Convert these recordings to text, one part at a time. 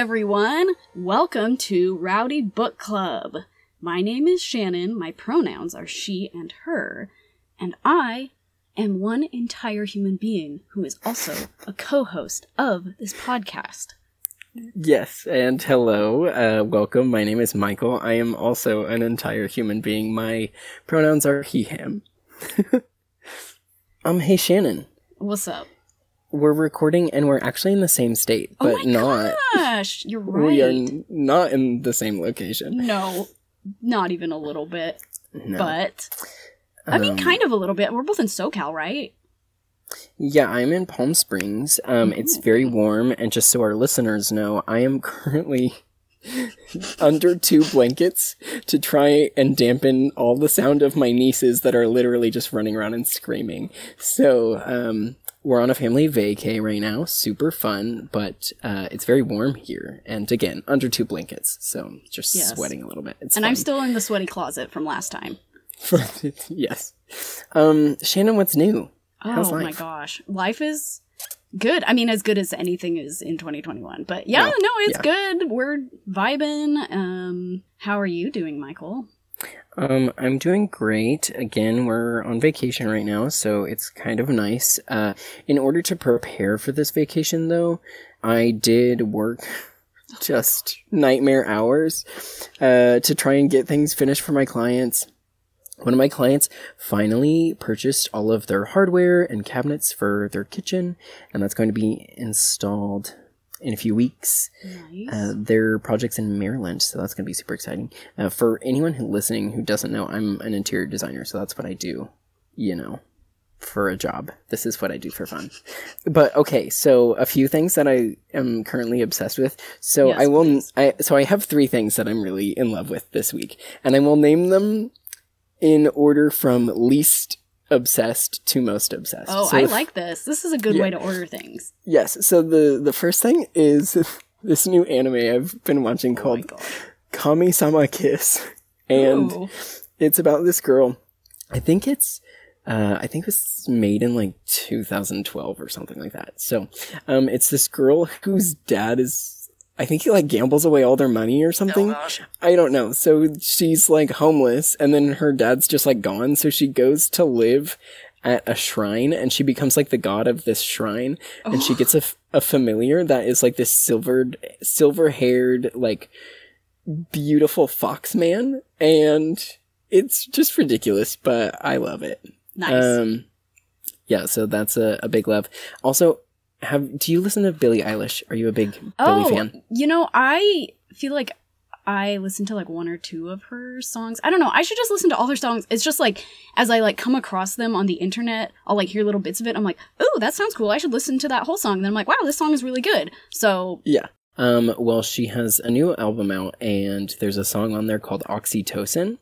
Everyone. Welcome to Rowdy Book Club. My name is Shannon. My pronouns are she and her. And I am one entire human being who is also a co host of this podcast. Yes, and hello, uh, welcome. My name is Michael. I am also an entire human being. My pronouns are he, him. um, hey Shannon, What's up? We're recording and we're actually in the same state, but not. oh my not. gosh, you're right. We are n- not in the same location. no, not even a little bit. No. But I mean, Um, kind of a little bit. We're both in SoCal, right? Yeah, I'm in Palm Springs. Um, it's very warm, and just so our listeners know, I am currently under two blankets to try and dampen all the sound of my nieces that are literally just running around and screaming. So, um, we're on a family vacay right now, super fun, but uh, it's very warm here, and again, under two blankets, so just Yes. sweating a little bit. It's And I'm still in the sweaty closet from last time. yes. Um, Shannon, what's new? Oh How's my gosh. Life is good. I mean, as good as anything is in 2021. But yeah, No, no, it's yeah. good. We're vibing. Um, how are you doing, Michael? Um, I'm doing great. Again, we're on vacation right now, so it's kind of nice. Uh, in order to prepare for this vacation, though, I did work just nightmare hours uh, to try and get things finished for my clients. One of my clients finally purchased all of their hardware and cabinets for their kitchen, and that's going to be installed in a few weeks. Nice. Uh, their projects in Maryland, so that's going to be super exciting. Uh, for anyone who listening who doesn't know, I'm an interior designer, so that's what I do. You know, for a job. This is what I do for fun. But okay, so a few things that I am currently obsessed with. So Yes, I will. please. I so I have three things that I'm really in love with this week, and I will name them in order from least obsessed to most obsessed. oh, So I if- like this. This is a good Yeah. way to order things. Yes. So the the first thing is this new anime I've been watching Oh called god. Kami-sama Kiss, and Ooh. it's about this girl. I think it's. Uh, I think it was made in like 2012 or something like that. So, um, it's this girl whose dad is, I think he like gambles away all their money or something. I don't know. So she's like homeless and then her dad's just like gone. So she goes to live at a shrine and she becomes like the god of this shrine and she gets a, f- a familiar that is like this silvered, silver haired, like beautiful fox man. And it's just ridiculous, but I love it. Nice. Um, yeah, so that's a, a big love. Also, have do you listen to Billie Eilish? Are you a big Billie oh, fan? you know, I feel like I listen to like one or two of her songs. I don't know. I should just listen to all her songs. It's just like as I like come across them on the internet, I'll like hear little bits of it. I'm like, "Oh, that sounds cool. I should listen to that whole song." And then I'm like, "Wow, this song is really good." So, Yeah. Um, well, she has a new album out, and there's a song on there called Oxytocin,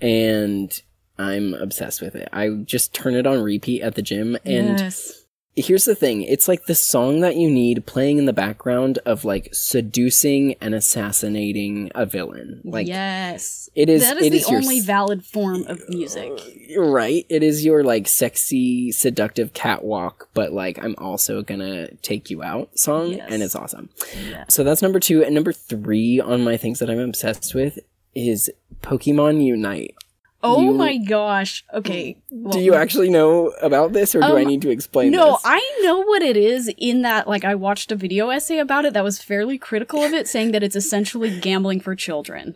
and I'm obsessed with it. I just turn it on repeat at the gym, and yes. Here's the thing it's like the song that you need playing in the background of like seducing and assassinating a villain. Like, yes. it is, that is it the is only valid form of music. Uh, right. It is your like sexy, seductive catwalk, but like I'm also gonna take you out song, Yes. and it's awesome. Yeah. So that's number two, and number three on my things that I'm obsessed with is Pokemon Unite. Oh You- my gosh. Okay. well, do you actually know about this, or do I Um, need to explain? No, this? I know what it is in that like I watched a video essay about it that was fairly critical of it saying that it's essentially gambling for children.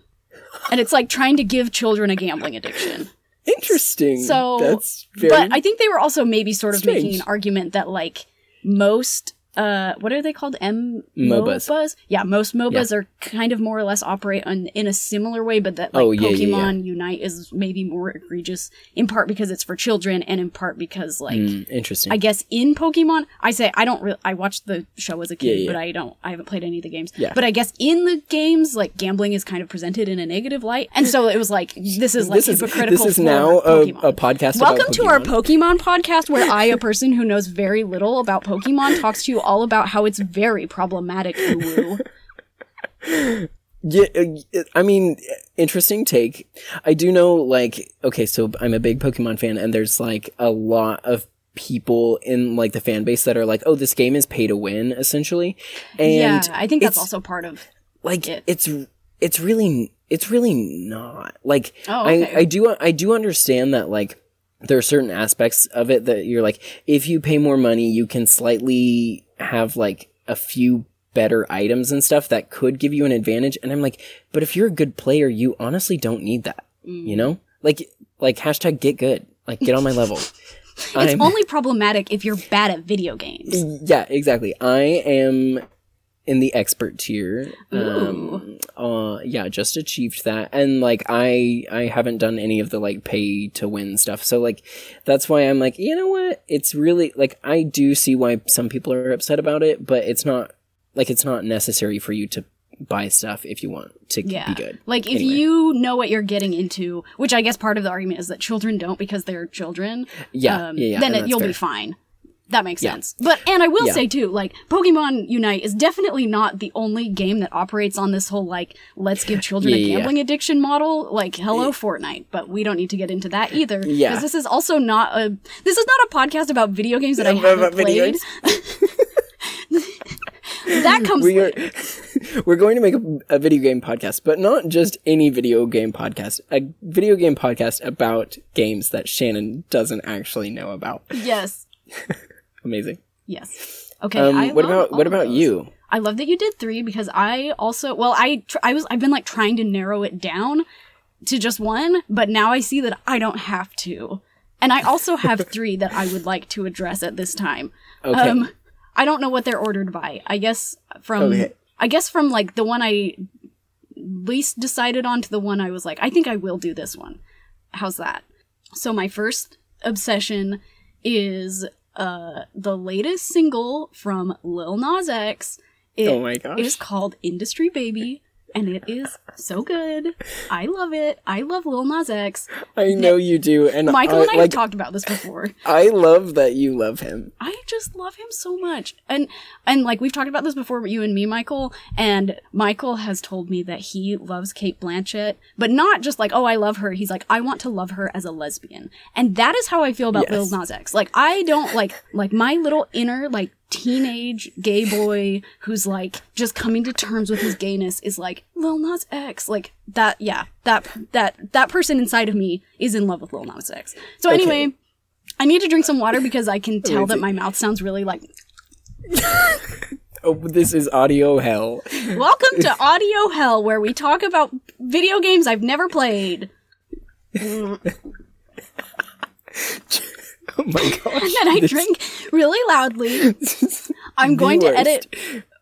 And it's like trying to give children a gambling addiction. interesting. So, that's very. But I think they were also maybe sort of Strange. making an argument that like most uh what are they called m MOBAs. yeah most mobas are kind of more or less operate on, in a similar way but that like Oh, yeah, yeah, yeah. pokemon unite is maybe more egregious in part because it's for children and in part because like Mm, interesting. I guess in Pokemon, I say I don't really. I watched the show as a kid, Yeah, yeah. but I don't. I haven't played any of the games. Yeah. But I guess in the games, like gambling is kind of presented in a negative light, and so it was like this is like this is hypocritical. this is now a, a podcast. Welcome to our Pokemon. Pokemon podcast, where I, a person who knows very little about Pokemon, talks to you all about how it's very problematic. Uwu. Yeah, uh, I mean, interesting take. I do know, like, okay, so I'm a big Pokemon fan, and there's like a lot of people in like the fan base that are like, oh, this game is pay to win, essentially. And yeah, I think that's also part of. like it. it's it's really it's really not like Oh, okay. I I do I do understand that like there are certain aspects of it that you're like if you pay more money you can slightly have like a few better items and stuff that could give you an advantage and I'm like but if you're a good player you honestly don't need that Mm. you know like like hashtag get good like get on my level It's I'm- only problematic if you're bad at video games. yeah, exactly. I am in the expert tier. Um, uh, yeah, just achieved that, and like I, I haven't done any of the like pay to win stuff. So like, that's why I'm like, you know what? It's really like I do see why some people are upset about it, but it's not like it's not necessary for you to buy stuff if you want to Yeah. be good. Like if Anyway. you know what you're getting into, which I guess part of the argument is that children don't because they're children. Yeah, um, yeah, yeah, Then it, you'll fair. be fine. That makes Yeah. sense. But and I will Yeah. say too, like Pokemon Unite is definitely not the only game that operates on this whole like let's give children Yeah, a gambling addiction model. Like hello Fortnite, but we don't need to get into that either. Yeah. because this is also not a this is not a podcast about video games that I haven't played. that comes we are we're going to make a, a video game podcast but not just any video game podcast a video game podcast about games that shannon doesn't actually know about yes, amazing yes. Okay. um what about what about you I love that you did three because I also well I tr- I was I've been like trying to narrow it down to just one, but now I see that I don't have to, and I also have three that I would like to address at this time. okay Um, I don't know what they're ordered by. I guess from Okay. I guess from like the one I least decided on to the one I was like I think I will do this one. How's that? So my first obsession is uh the latest single from Lil Nas X. It oh my gosh is called Industry Baby, and it is so good. I love it. I love Lil Nas X. i know you do and Michael I, and I have talked about this before. i love that you love him I just love him so much. And and like we've talked about this before, you and me, Michael, and Michael has told me that he loves Cate Blanchett, but not just like, oh, I love her. He's like, I want to love her as a lesbian. And that is how I feel about Yes. Lil Nas X. Like I don't like like my little inner like teenage gay boy who's like just coming to terms with his gayness is like Lil Nas X. Like that yeah, that that that person inside of me is in love with Lil Nas X. So Okay. anyway, I need to drink some water because I can tell that my mouth sounds really like. oh this is audio hell Welcome to Audio Hell, where we talk about video games I've never played. oh my gosh And then I This- drink really loudly. I'm going to edit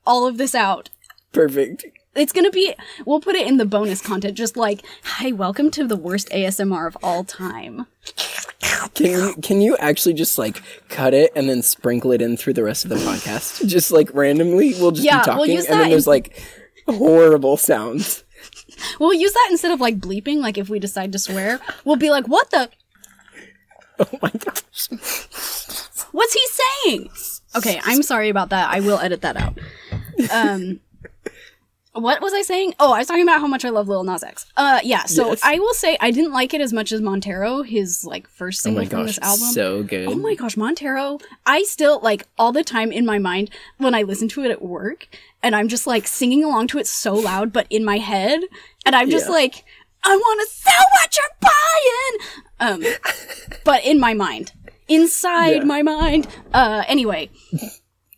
all of this out. perfect It's gonna be. We'll put it in the bonus content, just like, "Hi, welcome to the worst ASMR of all time." can you can you actually just like cut it and then sprinkle it in through the rest of the podcast just like randomly we'll just Yeah, be we'll talking and then there's in- like horrible sounds We'll use that instead of like bleeping. Like if we decide to swear, we'll be like, "What the? oh my gosh What's he saying?" Okay, I'm sorry about that. I will edit that out. Um, what was I saying? Oh, I was talking about how much I love Lil Nas X. Uh, yeah. So Yes. I will say I didn't like it as much as Montero, his like first oh single my from gosh this album. so good Oh my gosh, Montero. I still like all the time in my mind when I listen to it at work and I'm just like singing along to it so loud, but in my head. And I'm just Yeah. like, I want to sell what you're buying. Um, but in my mind, inside Yeah. my mind. Uh, anyway.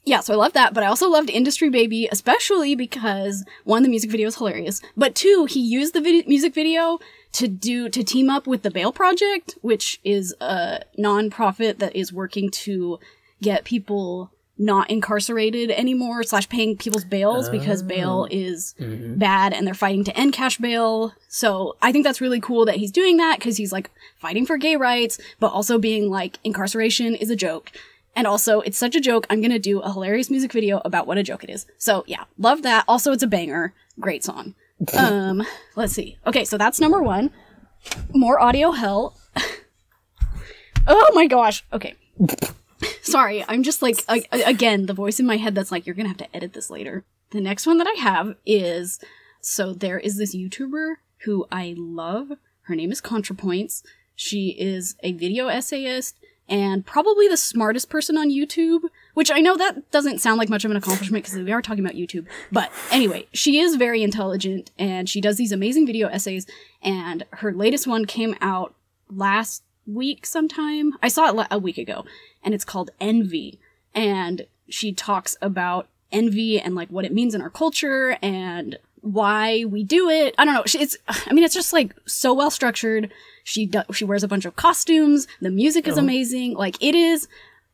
Yeah, so I love that, but I also loved Industry Baby, especially because one, the music video is hilarious, but two, he used the vid- music video to do to team up with the Bail Project, which is a nonprofit that is working to get people not incarcerated anymore slash paying people's bails because bail is bad and they're fighting to end cash bail. So I think that's really cool that he's doing that because he's like fighting for gay rights, but also being like incarceration is a joke. And also, it's such a joke. I'm gonna do a hilarious music video about what a joke it is. So yeah, love that. Also, it's a banger. Great song. Um, let's see. Okay, so that's number one. More audio hell. oh my gosh. Okay. Sorry, I'm just like again the voice in my head that's like you're gonna have to edit this later. The next one that I have is so there is this YouTuber who I love. Her name is ContraPoints. She is a video essayist and probably the smartest person on YouTube, which I know that doesn't sound like much of an accomplishment because we are talking about YouTube. But anyway, she is very intelligent and she does these amazing video essays. And her latest one came out last week sometime. I saw it a week ago and it's called Envy. And she talks about envy and like what it means in our culture and why we do it. I don't know. It's, I mean, it's just like so well structured. She does, she wears a bunch of costumes. The music is Oh. amazing. Like it is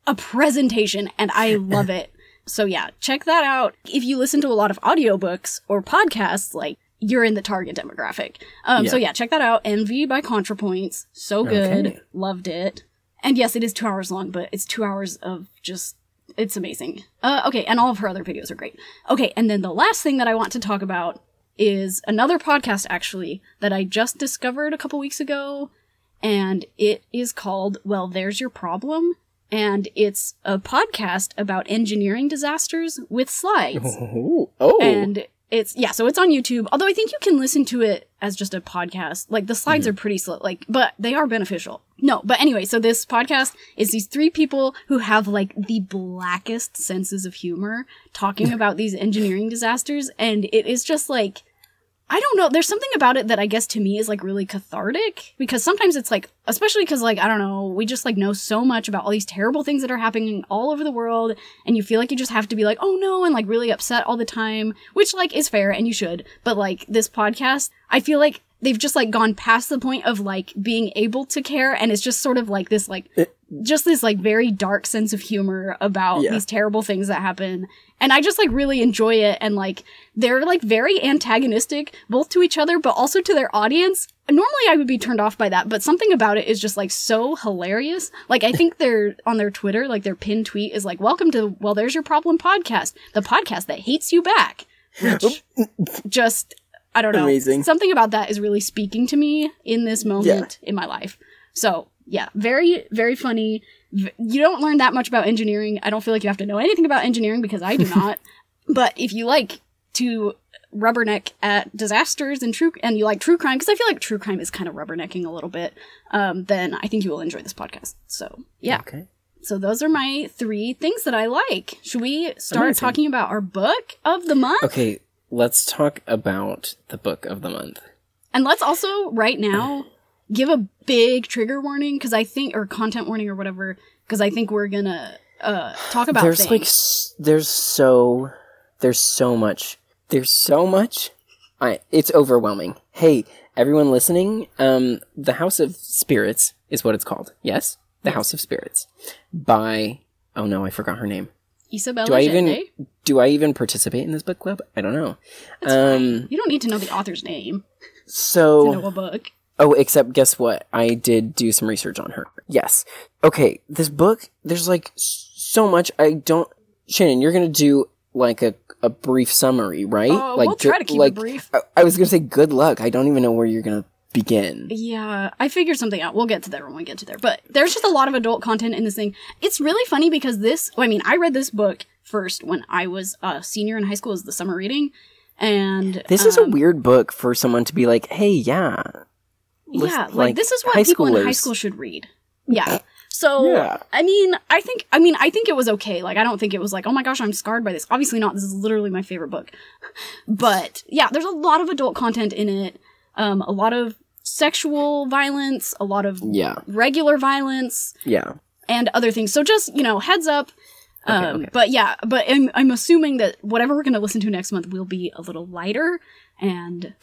a presentation and I love it. So yeah, check that out. If you listen to a lot of audiobooks or podcasts, like you're in the target demographic. Um, so Yeah. yeah, check that out. Envy by ContraPoints. So good. Okay. Loved it. And yes, it is two hours long, but it's two hours of just it's amazing. Uh, okay, and all of her other videos are great. Okay, and then the last thing that I want to talk about is another podcast actually that I just discovered a couple weeks ago, and it is called Well, There's Your Problem. And it's a podcast about engineering disasters with slides. Oh, oh. And it's yeah, so it's on YouTube. Although I think you can listen to it as just a podcast. Like the slides mm-hmm. are pretty slow, like but they are beneficial. No, but anyway, so this podcast is these three people who have like the blackest senses of humor talking about these engineering disasters and it is just like I don't know. There's something about it that I guess to me is like really cathartic because sometimes it's like, especially because like, I don't know, we just like know so much about all these terrible things that are happening all over the world and you feel like you just have to be like, oh no, and like really upset all the time, which like is fair and you should. But like this podcast, I feel like they've just like gone past the point of like being able to care and it's just sort of like this like just this like very dark sense of humor about Yeah. these terrible things that happen. And i just like really enjoy it. And like they're like very antagonistic both to each other but also to their audience. Normally i would be turned off by that but something about it is just like so hilarious. Like i think they're on their twitter like their pinned tweet is like welcome to well there's your problem podcast the podcast that hates you back which just i don't know. Amazing. something about that is really speaking to me in this moment in my life. So yeah, very very funny. You don't learn that much about engineering. I don't feel like you have to know anything about engineering because I do not. but if you like to rubberneck at disasters and true and you like true crime because I feel like true crime is kind of rubbernecking a little bit, um, then I think you will enjoy this podcast. So yeah, Okay. so those are my three things that I like. Should we start Amazing. talking about our book of the month? Okay, let's talk about the book of the month. And let's also right now give a big trigger warning because I think or content warning or whatever because I think we're gonna uh talk about there's things. like s- there's so there's so much there's so much I it's overwhelming. Hey, everyone listening, um The House of Spirits is what it's called. Yes? The House of Spirits by oh no, I forgot her name. Isabella Do I Allende. even do I even participate in this book club? I don't know. That's um fine. You don't need to know the author's name to so know a book. Oh, except guess what? I did do some research on her. Yes. Okay, this book, there's like so much I don't Shannon, you're going to do like a a brief summary, right? Oh, like we'll try to keep it brief. I, I was going to say good luck. I don't even know where you're going to begin. Yeah, I figured something out. We'll get to that when we get to there. But there's just a lot of adult content in this thing. It's really funny because this, well, I mean, I read this book first when I was a senior in high school as the summer reading. And This is a um, weird book for someone to be like, "Hey, yeah." List- yeah, like, like, this is what people in high school should read. Yeah. So Yeah. I mean, I think I mean I think it was okay. Like I don't think it was like, oh my gosh, I'm scarred by this. Obviously not. This is literally my favorite book. But yeah, there's a lot of adult content in it. Um, a lot of sexual violence, a lot of Yeah. regular violence, Yeah. and other things. So just you know, heads up. Um, Okay, okay. But yeah, but I'm, I'm assuming that whatever we're going to listen to next month will be a little lighter and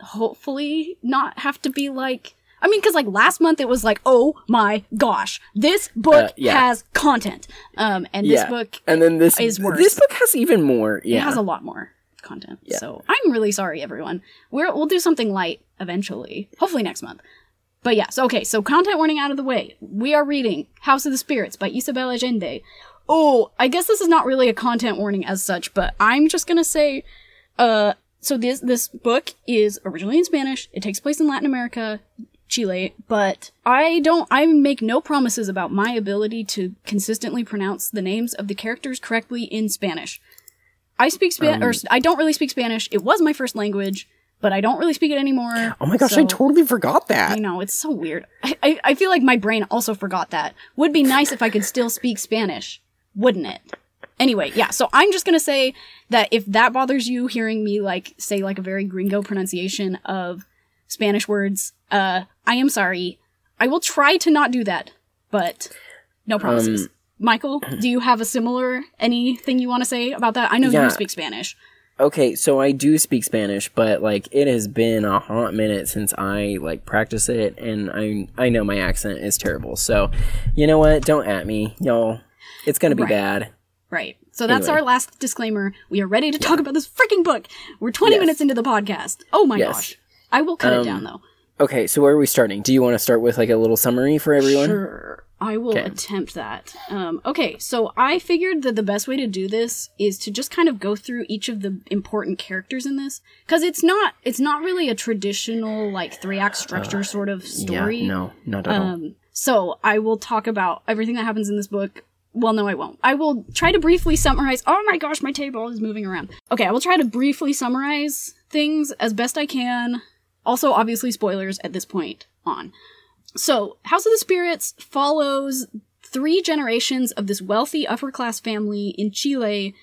hopefully not have to be like. I mean, because like last month it was like, oh my gosh, this book Uh, yeah. has content, um, and this Yeah. book And then this Is worse. this book has even more. Yeah. it has a lot more content. Yeah. So I'm really sorry, everyone. We're, we'll do something light eventually, hopefully next month. But yeah, so okay, so content warning out of the way. We are reading House of the Spirits by Isabel Allende. Oh, I guess this is not really a content warning as such, but I'm just gonna say, uh, so this this book is originally in Spanish. It takes place in Latin America, Chile, but I don't. I make no promises about my ability to consistently pronounce the names of the characters correctly in Spanish. I speak Spanish, um, or I don't really speak Spanish. It was my first language. but I don't really speak it anymore. Oh my gosh, I totally forgot that. I know, it's so weird. I, I, I feel like my brain also forgot that. Would be nice if I could still speak Spanish, wouldn't it? Anyway, yeah, so I'm just gonna say that if that bothers you hearing me like say like a very gringo pronunciation of Spanish words, uh, I am sorry. I will try to not do that, but no promises. Um, Michael, do you have a similar anything you want to say about that? I know Yeah. you speak Spanish. Okay, so I do speak Spanish, but like it has been a hot minute since I like practice it, and I I know my accent is terrible. So, you know what? Don't at me, y'all. It's gonna be Right. bad. Right. So that's Anyway. our last disclaimer. We are ready to talk about this freaking book. We're 20 Yes. minutes into the podcast. Oh my Yes. gosh. I will cut it Um, down though. Okay, so where are we starting? Do you want to start with like a little summary for everyone? Sure. I will Okay. attempt that. Um, okay, so I figured that the best way to do this is to just kind of go through each of the important characters in this because it's not it's not really a traditional like three act structure sort of story. Uh, Yeah, no, not at all. Um, so I will talk about everything that happens in this book. Well, no, I won't. I will try to briefly summarize. Oh my gosh, my table is moving around. Okay, I will try to briefly summarize things as best I can. Also, obviously, spoilers at this point on. So, House of the Spirits follows three generations of this wealthy upper class family in Chile,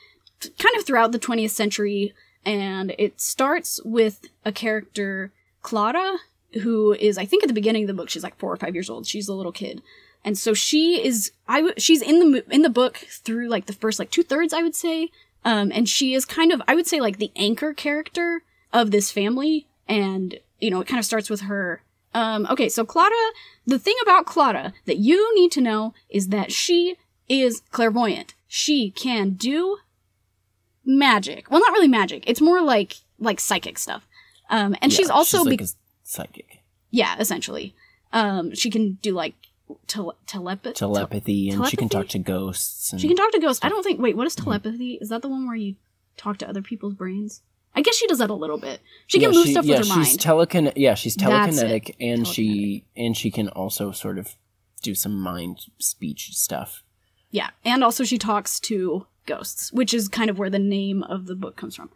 kind of throughout the 20th century. And it starts with a character, Clara, who is, I think, at the beginning of the book, she's like four or five years old. She's a little kid. And so she is, I w- she's in the, mo- in the book through like the first like two thirds, I would say. Um, and she is kind of, I would say like the anchor character of this family. And, you know, it kind of starts with her. Um, okay, so Clara, the thing about Clara that you need to know is that she is clairvoyant. She can do magic. Well, not really magic. It's more like, like psychic stuff. Um, and she's Yeah, also, like be- psychic yeah, essentially. Um, she can do like tele- telepathy. telepathy, and she can talk to ghosts. And She can talk to ghosts. I don't think. Wait, what is mm-hmm. telepathy? Is that the one where you talk to other people's brains? I guess she does that a little bit. She can Yeah, move stuff yeah, with her she's mind. Telekine- yeah, she's telekinetic, and she and she can also sort of do some mind speech stuff. yeah, and also she talks to ghosts, which is kind of where the name of the book comes from.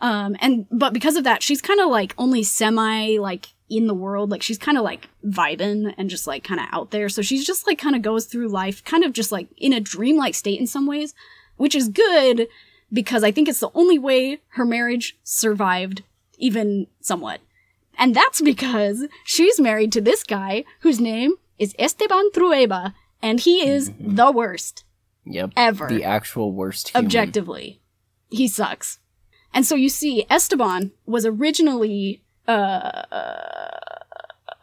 Um, and but because of that, she's kind of like only semi like in the world. Like she's kind of like vibing and just like kind of out there. So she's just like kind of goes through life, kind of just like in a dreamlike state in some ways, which is good because I think it's the only way her marriage survived, even somewhat. And that's because she's married to this guy whose name is Esteban Trueba, and he is the worst Yep, ever the actual worst. Human. objectively. He sucks. And so you see, Esteban was originally uh,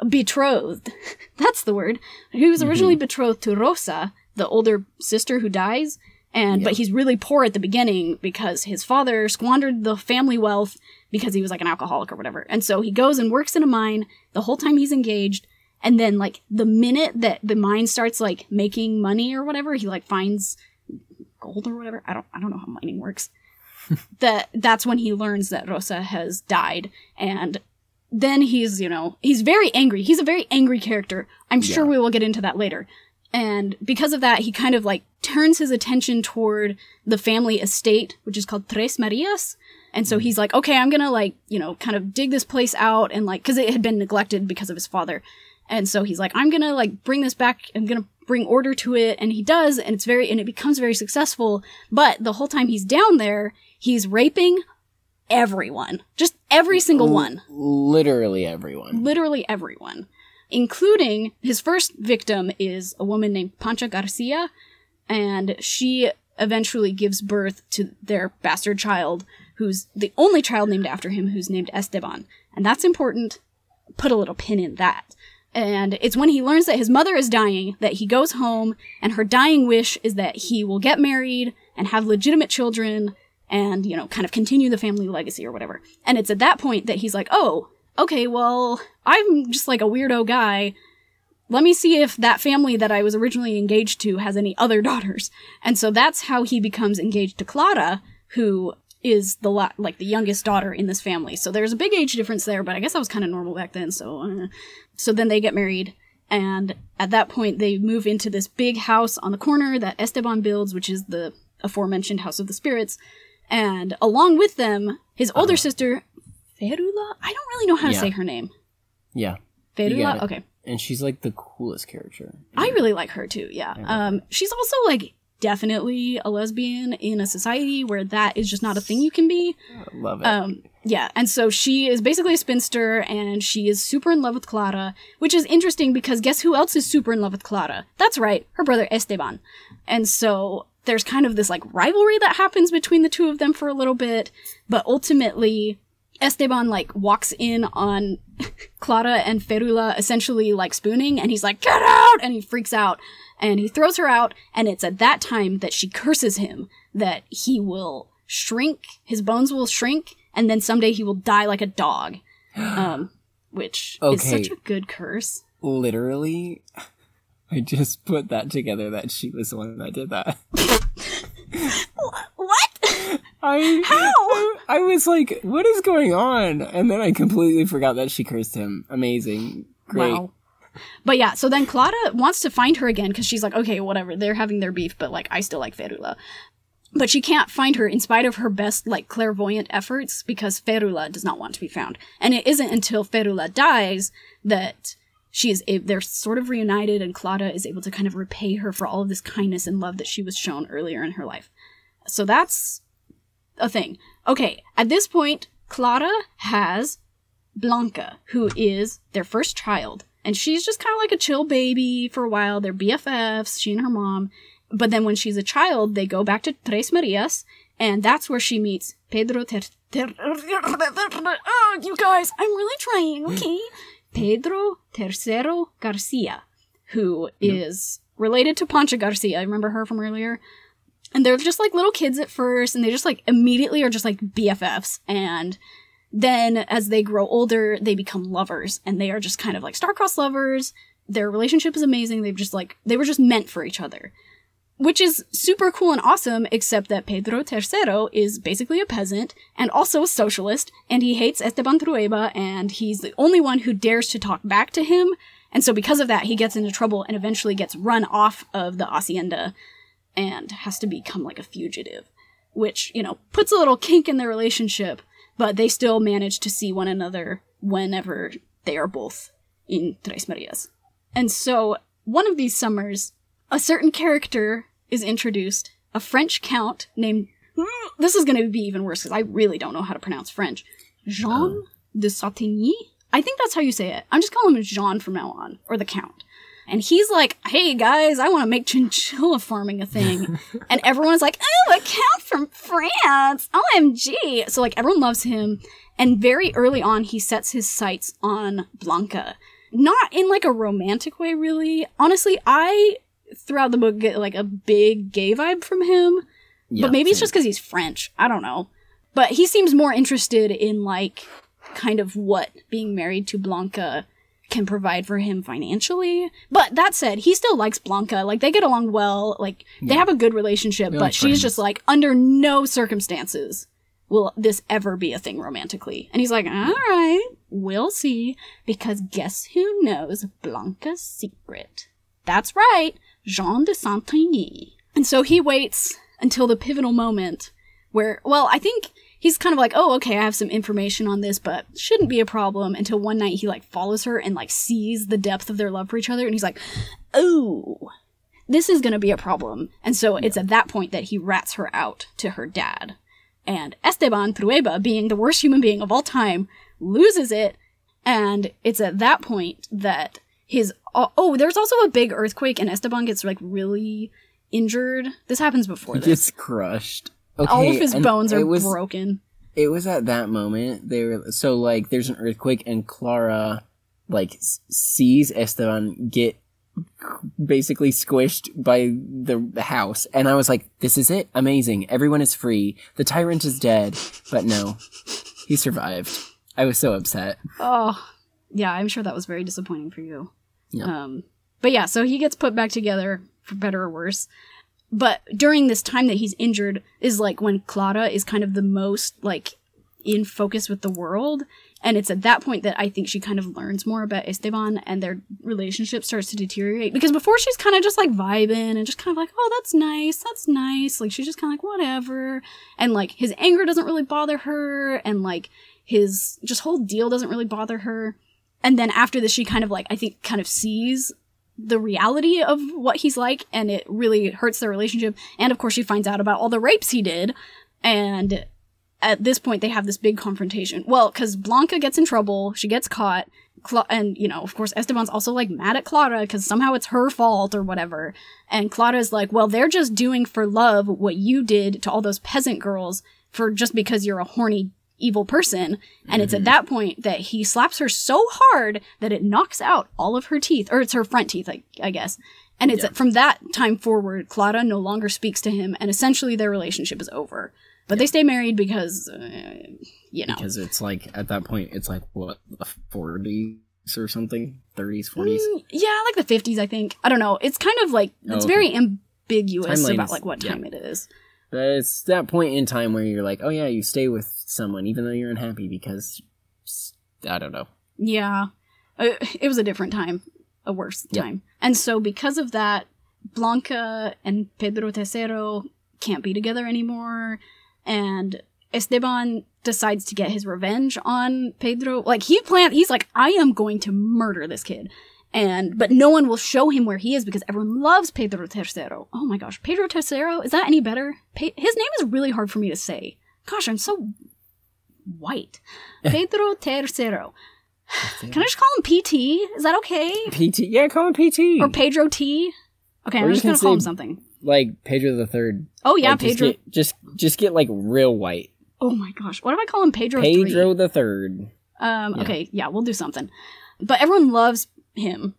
betrothed. That's the word. He was originally betrothed to Rosa, the older sister who dies. And but he's really poor at the beginning because his father squandered the family wealth because he was like an alcoholic or whatever. And so he goes and works in a mine the whole time he's engaged. And then like the minute that the mine starts like making money or whatever, he like finds gold or whatever. I don't I don't know how mining works. That that's when he learns that Rosa has died and then he's, you know, he's very angry. He's a very angry character. I'm sure we will get into that later. And because of that, he kind of like turns his attention toward the family estate, which is called Tres Marias. And so hmm. he's like, okay, I'm gonna like, you know, kind of dig this place out and like, cause it had been neglected because of his father. And so he's like, I'm gonna like bring this back. I'm gonna bring order to it. And he does. And it's very, and it becomes very successful. But the whole time he's down there, he's raping everyone. Just every single one. Literally everyone. Literally everyone. Including his first victim is a woman named Pancha Garcia. And she eventually gives birth to their bastard child, who's the only child named after him, who's named Esteban. And that's important. Put a little pin in that. And it's when he learns that his mother is dying that he goes home, and her dying wish is that he will get married and have legitimate children and, you know, kind of continue the family legacy or whatever. And it's at that point that he's like, oh, okay, well, I'm just like a weirdo guy. Let me see if that family that I was originally engaged to has any other daughters. And so that's how he becomes engaged to Clara, who is the la- like the youngest daughter in this family. So there's a big age difference there, but I guess that was kind of normal back then. So, uh, so then they get married, and at that point they move into this big house on the corner that Esteban builds, which is the aforementioned House of the Spirits. And along with them, his older sister Ferula? I don't really know how to Yeah. say her name. Yeah. Ferula? Okay. And she's like the coolest character. I really like her too, yeah. Um, she's also like definitely a lesbian in a society where that is just not a thing you can be. I love it. Um, yeah, and so she is basically a spinster and she is super in love with Clara, which is interesting because guess who else is super in love with Clara? That's right, her brother Esteban. And so there's kind of this like rivalry that happens between the two of them for a little bit, but ultimately Esteban like walks in on Clara and Ferula essentially like spooning and he's like, get out! And he freaks out and he throws her out. And it's at that time that she curses him that he will shrink, his bones will shrink, and then someday he will die like a dog. Um, which is such a good curse. Literally, I just put that together that she was the one that did that. What? I How? I, I was like, what is going on? And then I completely forgot that she cursed him. Amazing. Great. Wow. But yeah, so then Clara wants to find her again because she's like, okay, whatever, they're having their beef, but like, I still like Ferula. But she can't find her in spite of her best, like, clairvoyant efforts because Ferula does not want to be found. And it isn't until Ferula dies that she is, a- they're sort of reunited and Clara is able to kind of repay her for all of this kindness and love that she was shown earlier in her life. So that's a thing. Okay, at this point, Clara has Blanca, who is their first child. And she's just kind of like a chill baby for a while. They're BFFs, she and her mom. But then when she's a child, they go back to Tres Marias, and that's where she meets Pedro Ter. Ter- oh, you guys, I'm really trying, okay? Pedro Tercero Garcia, who is related to Pancha Garcia. I remember her from earlier? And they're just like little kids at first, and they just like immediately are just like BFFs. And then as they grow older, they become lovers, and they are just kind of like star-crossed lovers. Their relationship is amazing. They've just like, they were just meant for each other. Which is super cool and awesome, except that Pedro Tercero is basically a peasant and also a socialist, and he hates Esteban Trueba, and he's the only one who dares to talk back to him. And so because of that, he gets into trouble and eventually gets run off of the hacienda and has to become like a fugitive, which, you know, puts a little kink in their relationship, but they still manage to see one another whenever they are both in Tres Marias. And so, one of these summers, a certain character is introduced, a French count named. Hmm, this is going to be even worse because I really don't know how to pronounce French. Jean oh. de Satigny? I think that's how you say it. I'm just calling him Jean from now on, or the Count. And he's like, hey guys, I want to make chinchilla farming a thing. and everyone's like, oh, a count from France. OMG. So, like, everyone loves him. And very early on, he sets his sights on Blanca. Not in like a romantic way, really. Honestly, I, throughout the book, get like a big gay vibe from him. Yeah, but maybe it's just because he's French. I don't know. But he seems more interested in like kind of what being married to Blanca can provide for him financially. But that said, he still likes Blanca. Like they get along well. Like they have a good relationship, They're but she's friends. just like under no circumstances will this ever be a thing romantically. And he's like, "All right, we'll see because guess who knows Blanca's secret? That's right, Jean de Satigny. And so he waits until the pivotal moment where, well, I think he's kind of like, oh, okay, I have some information on this, but shouldn't be a problem until one night he like follows her and like sees the depth of their love for each other and he's like, oh, this is going to be a problem. And so it's at that point that he rats her out to her dad. And Esteban Trueba, being the worst human being of all time, loses it. And it's at that point that his. Oh, oh, there's also a big earthquake, and Esteban gets like really injured. This happens before this. He this. gets crushed. Okay, all of his bones are was, broken. It was at that moment they were so like there's an earthquake and Clara like s- sees Esteban get basically squished by the house and I was like this is it amazing everyone is free the tyrant is dead but no he survived I was so upset Oh, yeah, I'm sure that was very disappointing for you. Um, but yeah, so he gets put back together for better or worse. But during this time that he's injured is like when Clara is kind of the most like in focus with the world. And it's at that point that I think she kind of learns more about Esteban and their relationship starts to deteriorate. Because before she's kind of just like vibing and just kind of like, oh, that's nice, that's nice. Like she's just kind of like, whatever. And like his anger doesn't really bother her. And like his just whole deal doesn't really bother her. And then after this, she kind of like, I think, kind of sees the reality of what he's like, and it really hurts their relationship. And of course, she finds out about all the rapes he did. And at this point, they have this big confrontation. Well, because Blanca gets in trouble, she gets caught, Cla- and you know, of course, Esteban's also like mad at Clara because somehow it's her fault or whatever. And Clara's like, well, they're just doing for love what you did to all those peasant girls for just because you're a horny evil person. And it's at that point that he slaps her so hard that it knocks out all of her teeth, or it's her front teeth, I, I guess. And it's Yeah. from that time forward, Clara no longer speaks to him, and essentially their relationship is over. But they stay married because, uh, you know. because it's like at that point it's like what the 40s or something 30s 40s Mm, yeah, like the 50s, I think. I don't know. It's kind of like, it's okay. very ambiguous Timeline about is- like what yeah. time it is. but it's that point in time where you're like oh yeah you stay with someone even though you're unhappy because i don't know Yeah. Uh, It was a different time, a worse Yeah. time. And so because of that, Blanca and Pedro Tercero can't be together anymore. And Esteban decides to get his revenge on Pedro. Like he plan he's like, I am going to murder this kid. And but no one will show him where he is because everyone loves Pedro Tercero. Oh my gosh, Pedro Tercero, is that any better? Pe- his name is really hard for me to say. Gosh, I'm so white. Pedro Tercero. Can I just call him PT? Is that okay? pt yeah call him pt Or Pedro T? Okay, Or I'm just gonna call him something. like pedro the third Oh yeah, Like, just Pedro. get, just just get like real white Oh my gosh, what if I call him Pedro? pedro 3? the third Um. Yeah. Okay, yeah, we'll do something. But everyone loves him,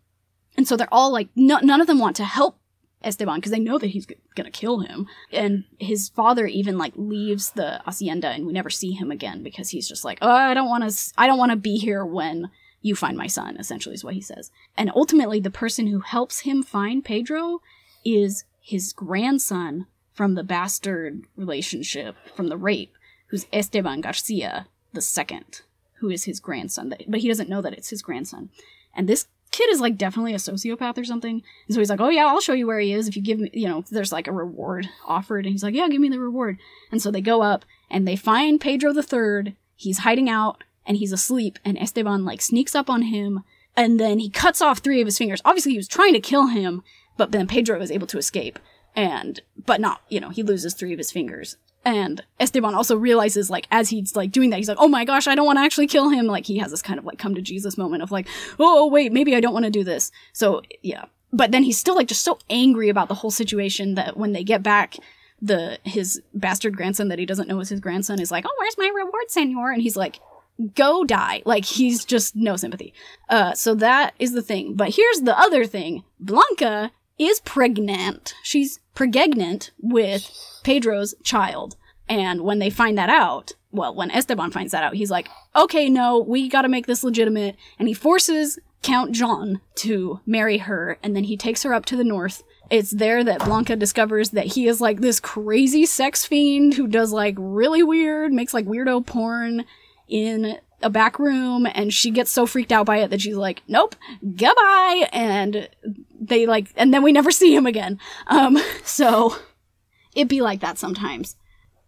and so they're all like, no, none of them want to help Esteban because they know that he's g- gonna kill him. And his father even like leaves the hacienda, and we never see him again because he's just like, oh, I don't want to, I don't want to be here when you find my son. Essentially, is what he says. And ultimately, the person who helps him find Pedro is his grandson from the bastard relationship from the rape, who's Esteban Garcia the second, who is his grandson. But he doesn't know that it's his grandson. And this kid is like definitely a sociopath or something. And so he's like, "Oh yeah, I'll show you where he is if you give me, you know, there's like a reward offered." And he's like, "Yeah, give me the reward." And so they go up and they find Pedro the third. He's hiding out and he's asleep. And Esteban like sneaks up on him and then he cuts off three of his fingers. Obviously, he was trying to kill him, but then Pedro was able to escape. And but not, you know, he loses three of his fingers. And Esteban also realizes, like, as he's like doing that, he's like, "Oh my gosh, I don't want to actually kill him." Like, he has this kind of like come to Jesus moment of like, "Oh wait, maybe I don't want to do this." So yeah, but then he's still like just so angry about the whole situation that when they get back, the his bastard grandson that he doesn't know is his grandson is like, "Oh, where's my reward, senor?" And he's like, "Go die!" Like he's just no sympathy. Uh, so that is the thing. But here's the other thing: Blanca is pregnant. She's pregnant with Pedro's child. And when they find that out, well, when Esteban finds that out, he's like, okay, no, we gotta make this legitimate. And he forces Count John to marry her, and then he takes her up to the north. It's there that Blanca discovers that he is like this crazy sex fiend who does like really weird, makes like weirdo porn in a back room, and she gets so freaked out by it that she's like, nope, goodbye. And they like, and then we never see him again. Um, so it be like that sometimes.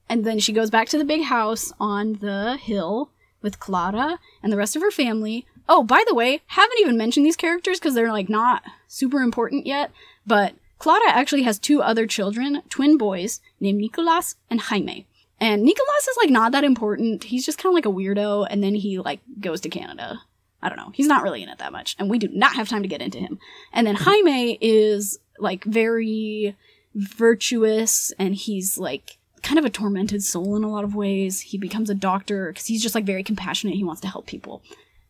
And then she goes back to the big house on the hill with Clara and the rest of her family. Oh, by the way, haven't even mentioned these characters because they're like not super important yet. But Clara actually has two other children, twin boys, named Nicolas and Jaime. And Nicolas is like not that important. He's just kind of like a weirdo, and then he like goes to Canada. I don't know. He's not really in it that much, and we do not have time to get into him. And then Jaime is like very virtuous, and he's like kind of a tormented soul in a lot of ways. He becomes a doctor because he's just like very compassionate. He wants to help people.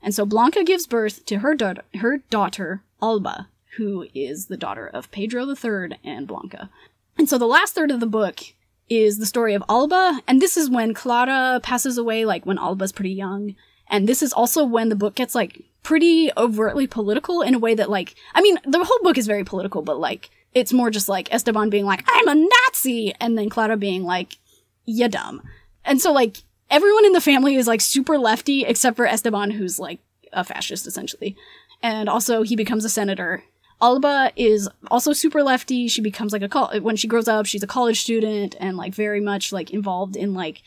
And so Blanca gives birth to her daughter, her daughter Alba, who is the daughter of Pedro III and Blanca. And so the last third of the book is the story of Alba, and this is when Clara passes away, like when Alba's pretty young. And this is also when the book gets like pretty overtly political in a way that like I mean, the whole book is very political, but like it's more just like Esteban being like, I'm a Nazi, and then Clara being like, you dumb. And so like everyone in the family is like super lefty except for Esteban, who's like a fascist essentially. And also he becomes a senator. Alba is also super lefty. She becomes like a col- when she grows up, she's a college student and like very much like involved in like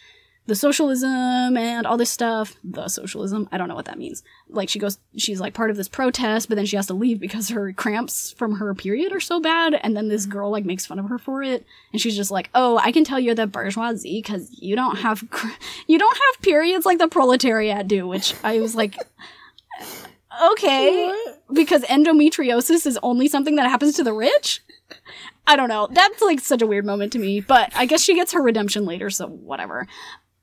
the socialism and all this stuff. The socialism, I don't know what that means. Like she goes, she's like part of this protest, but then she has to leave because her cramps from her period are so bad. And then this girl like makes fun of her for it, and she's just like, "Oh, I can tell you're the bourgeoisie because you don't have cr- you don't have periods like the proletariat do." Which I was like. Okay, because endometriosis is only something that happens to the rich? I don't know. That's like such a weird moment to me, but I guess she gets her redemption later, so whatever.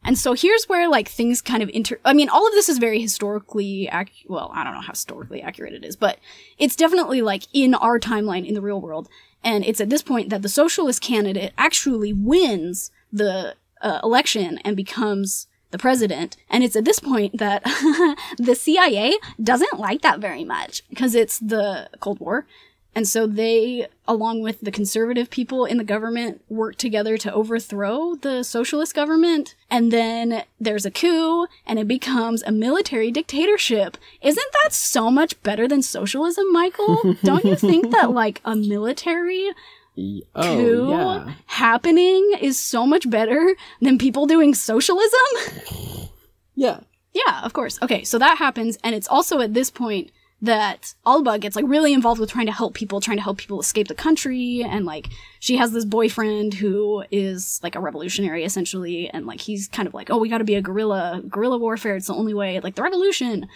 And so here's where like things kind of inter I mean all of this is very historically ac- well, I don't know how historically accurate it is, but it's definitely like in our timeline in the real world. And it's at this point that the socialist candidate actually wins the uh, election and becomes the president. And it's at this point that the CIA doesn't like that very much because it's the Cold War. And so they, along with the conservative people in the government, work together to overthrow the socialist government. And then there's a coup and it becomes a military dictatorship. Isn't that so much better than socialism, Michael? Don't you think that like a military Y- oh, coup Oh, yeah. happening is so much better than people doing socialism? Yeah. Yeah, of course. Okay, so that happens, and it's also at this point that Alba gets like really involved with trying to help people, trying to help people escape the country, and like she has this boyfriend who is like a revolutionary essentially, and like he's kind of like, oh, we got to be a guerrilla, guerrilla warfare. It's the only way, like the revolution.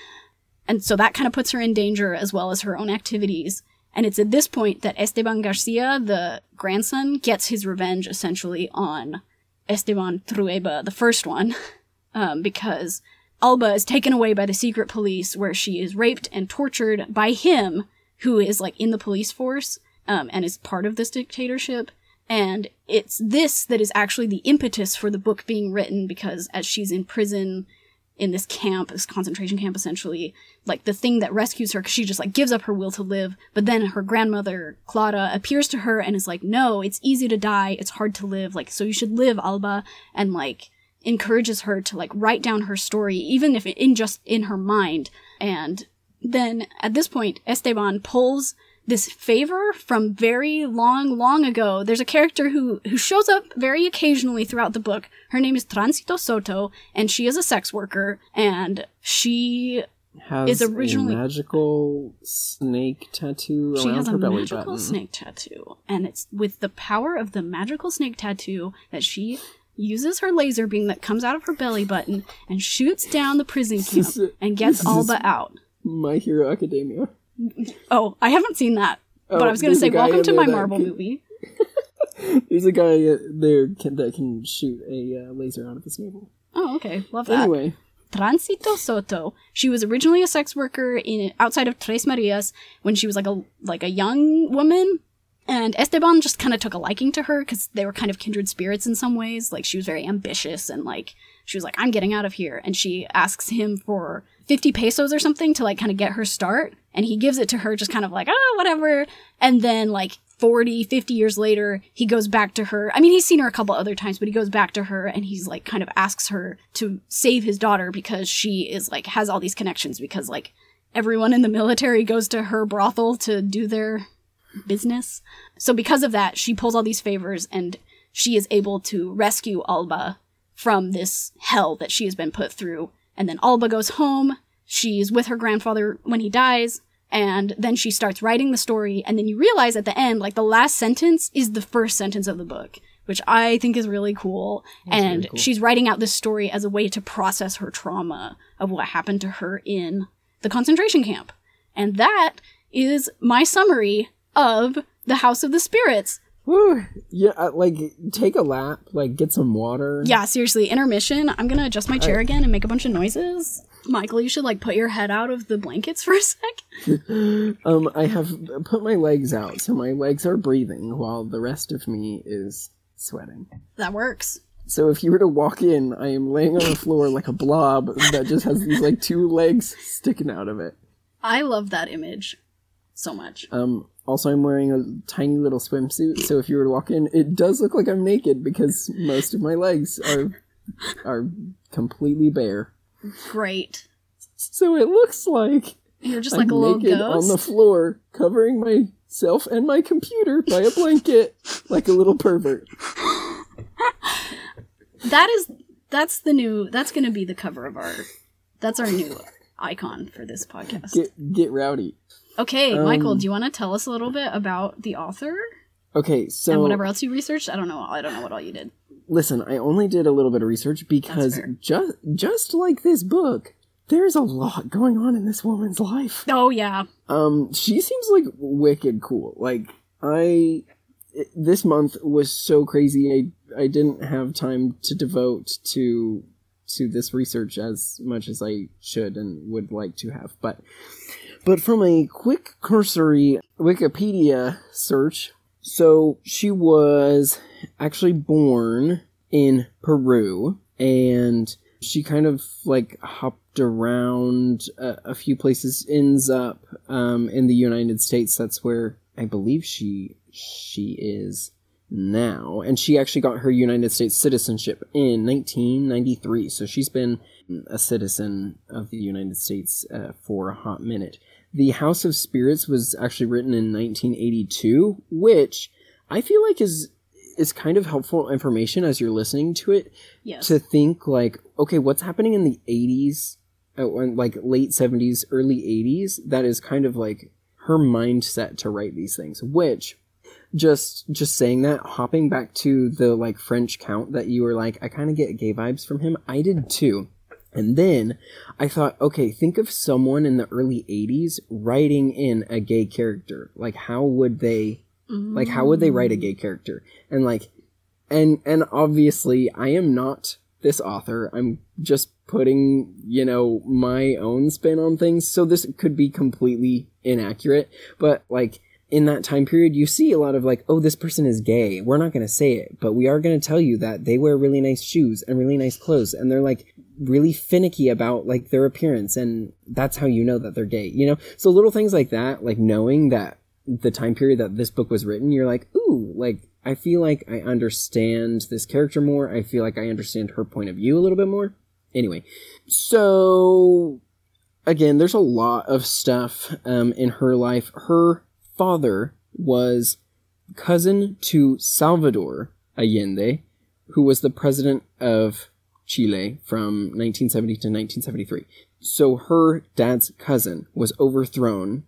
And so that kind of puts her in danger as well as her own activities. And it's at this point that Esteban Garcia, the grandson, gets his revenge essentially on Esteban Trueba, the first one, um, because Alba is taken away by the secret police where she is raped and tortured by him, who is like in the police force um, and is part of this dictatorship. And it's this that is actually the impetus for the book being written because as she's in prison in this camp, this concentration camp essentially, like the thing that rescues her, because she just like gives up her will to live. But then her grandmother, Clara, appears to her and is like, no, it's easy to die. It's hard to live. Like, so you should live, Alba. And like, encourages her to like write down her story, even if in just in her mind. And then at this point, Esteban pulls this favor from very long, long ago. There's a character who, who shows up very occasionally throughout the book. Her name is Transito Soto, and she is a sex worker, and she Has Is originally- a magical snake tattoo she has her a belly magical button. snake tattoo, and it's with the power of the magical snake tattoo that she uses her laser beam that comes out of her belly button and shoots down the prison camp and gets is- Alba out. My Hero Academia. Oh, I haven't seen that, but Oh, I was going to say, welcome to my Marvel can- movie. There's a guy there can, that can shoot a uh, laser out of his navel. Oh, okay, love that. Anyway, Transito Soto. She was originally a sex worker in outside of Tres Marias when she was like a like a young woman. And Esteban just kind of took a liking to her because they were kind of kindred spirits in some ways. Like she was very ambitious and like she was like, "I'm getting out of here," and she asks him for 50 pesos or something to like kind of get her start, and he gives it to her just kind of like, "Oh, whatever." And then like 40, 50 years later, he goes back to her. I mean, he's seen her a couple other times, but he goes back to her and he's like kind of asks her to save his daughter because she is like has all these connections because like everyone in the military goes to her brothel to do their business. So because of that, she pulls all these favors and she is able to rescue Alba from this hell that she has been put through. And then Alba goes home. She's with her grandfather when he dies. And then she starts writing the story. And then you realize at the end, like the last sentence is the first sentence of the book, which I think is really cool. and very cool. she's writing out this story as a way to process her trauma of what happened to her in the concentration camp. And that is my summary of The House of the Spirits. Whew. yeah, uh, like take a lap, like get some water. Yeah, seriously, intermission. I'm gonna adjust my chair again and make a bunch of noises. Michael, you should like put your head out of the blankets for a sec. Um, I have put my legs out, so my legs are breathing while the rest of me is sweating. That works. So if you were to walk in, I am laying on the floor like a blob that just has these like two legs sticking out of it. I love that image so much. Um, also, I'm wearing a tiny little swimsuit, so if you were to walk in, it does look like I'm naked because most of my legs are are completely bare. Great. So it looks like You're just I'm like a little naked ghost. on the floor, covering myself and my computer by a blanket, like a little pervert. that is that's the new. That's going to be the cover of our. That's our new icon for this podcast. Get get rowdy. Okay, Michael, Um, do you want to tell us a little bit about the author Okay, so and whatever else you researched? I don't know. I don't know what all you did. listen, I only did a little bit of research because just just like this book, there's a lot going on in this woman's life. Oh yeah, Um, she seems like wicked cool. Like I, this month was so crazy. I I didn't have time to devote to to this research as much as I should and would like to have. But but from a quick cursory Wikipedia search, so she was actually born in Peru and she kind of like hopped around a, a few places ends up um, in the united states. That's where i believe she she is now. And she actually got her united states citizenship in 1993 so she's been a citizen of the united states uh, for a hot minute the house of spirits was actually written in 1982 which i feel like is is kind of helpful information as you're listening to it yes. to think like okay what's happening in the 80s uh, like late 70s early 80s that is kind of like her mindset to write these things which just just saying that hopping back to the like french count that you were like i kind of get gay vibes from him. I did too and then i thought okay think of someone in the early 80s writing in a gay character. Like how would they like how would they write a gay mm. character? And like and and obviously i am not this author. I'm just putting you know my own spin on things. So this could be completely inaccurate but like in that time period you see a lot of like oh this person is gay we're not going to say it but we are going to tell you that they wear really nice shoes and really nice clothes and they're like really finicky about like their appearance and that's how you know that they're gay you know so little things like that like knowing that the time period that this book was written, you're like, ooh, like I feel like I understand this character more. I feel like I understand her point of view a little bit more. Anyway, so again, there's a lot of stuff um, in her life. Her father was cousin to Salvador Allende, who was the president of Chile from 1970 to 1973. So her dad's cousin was overthrown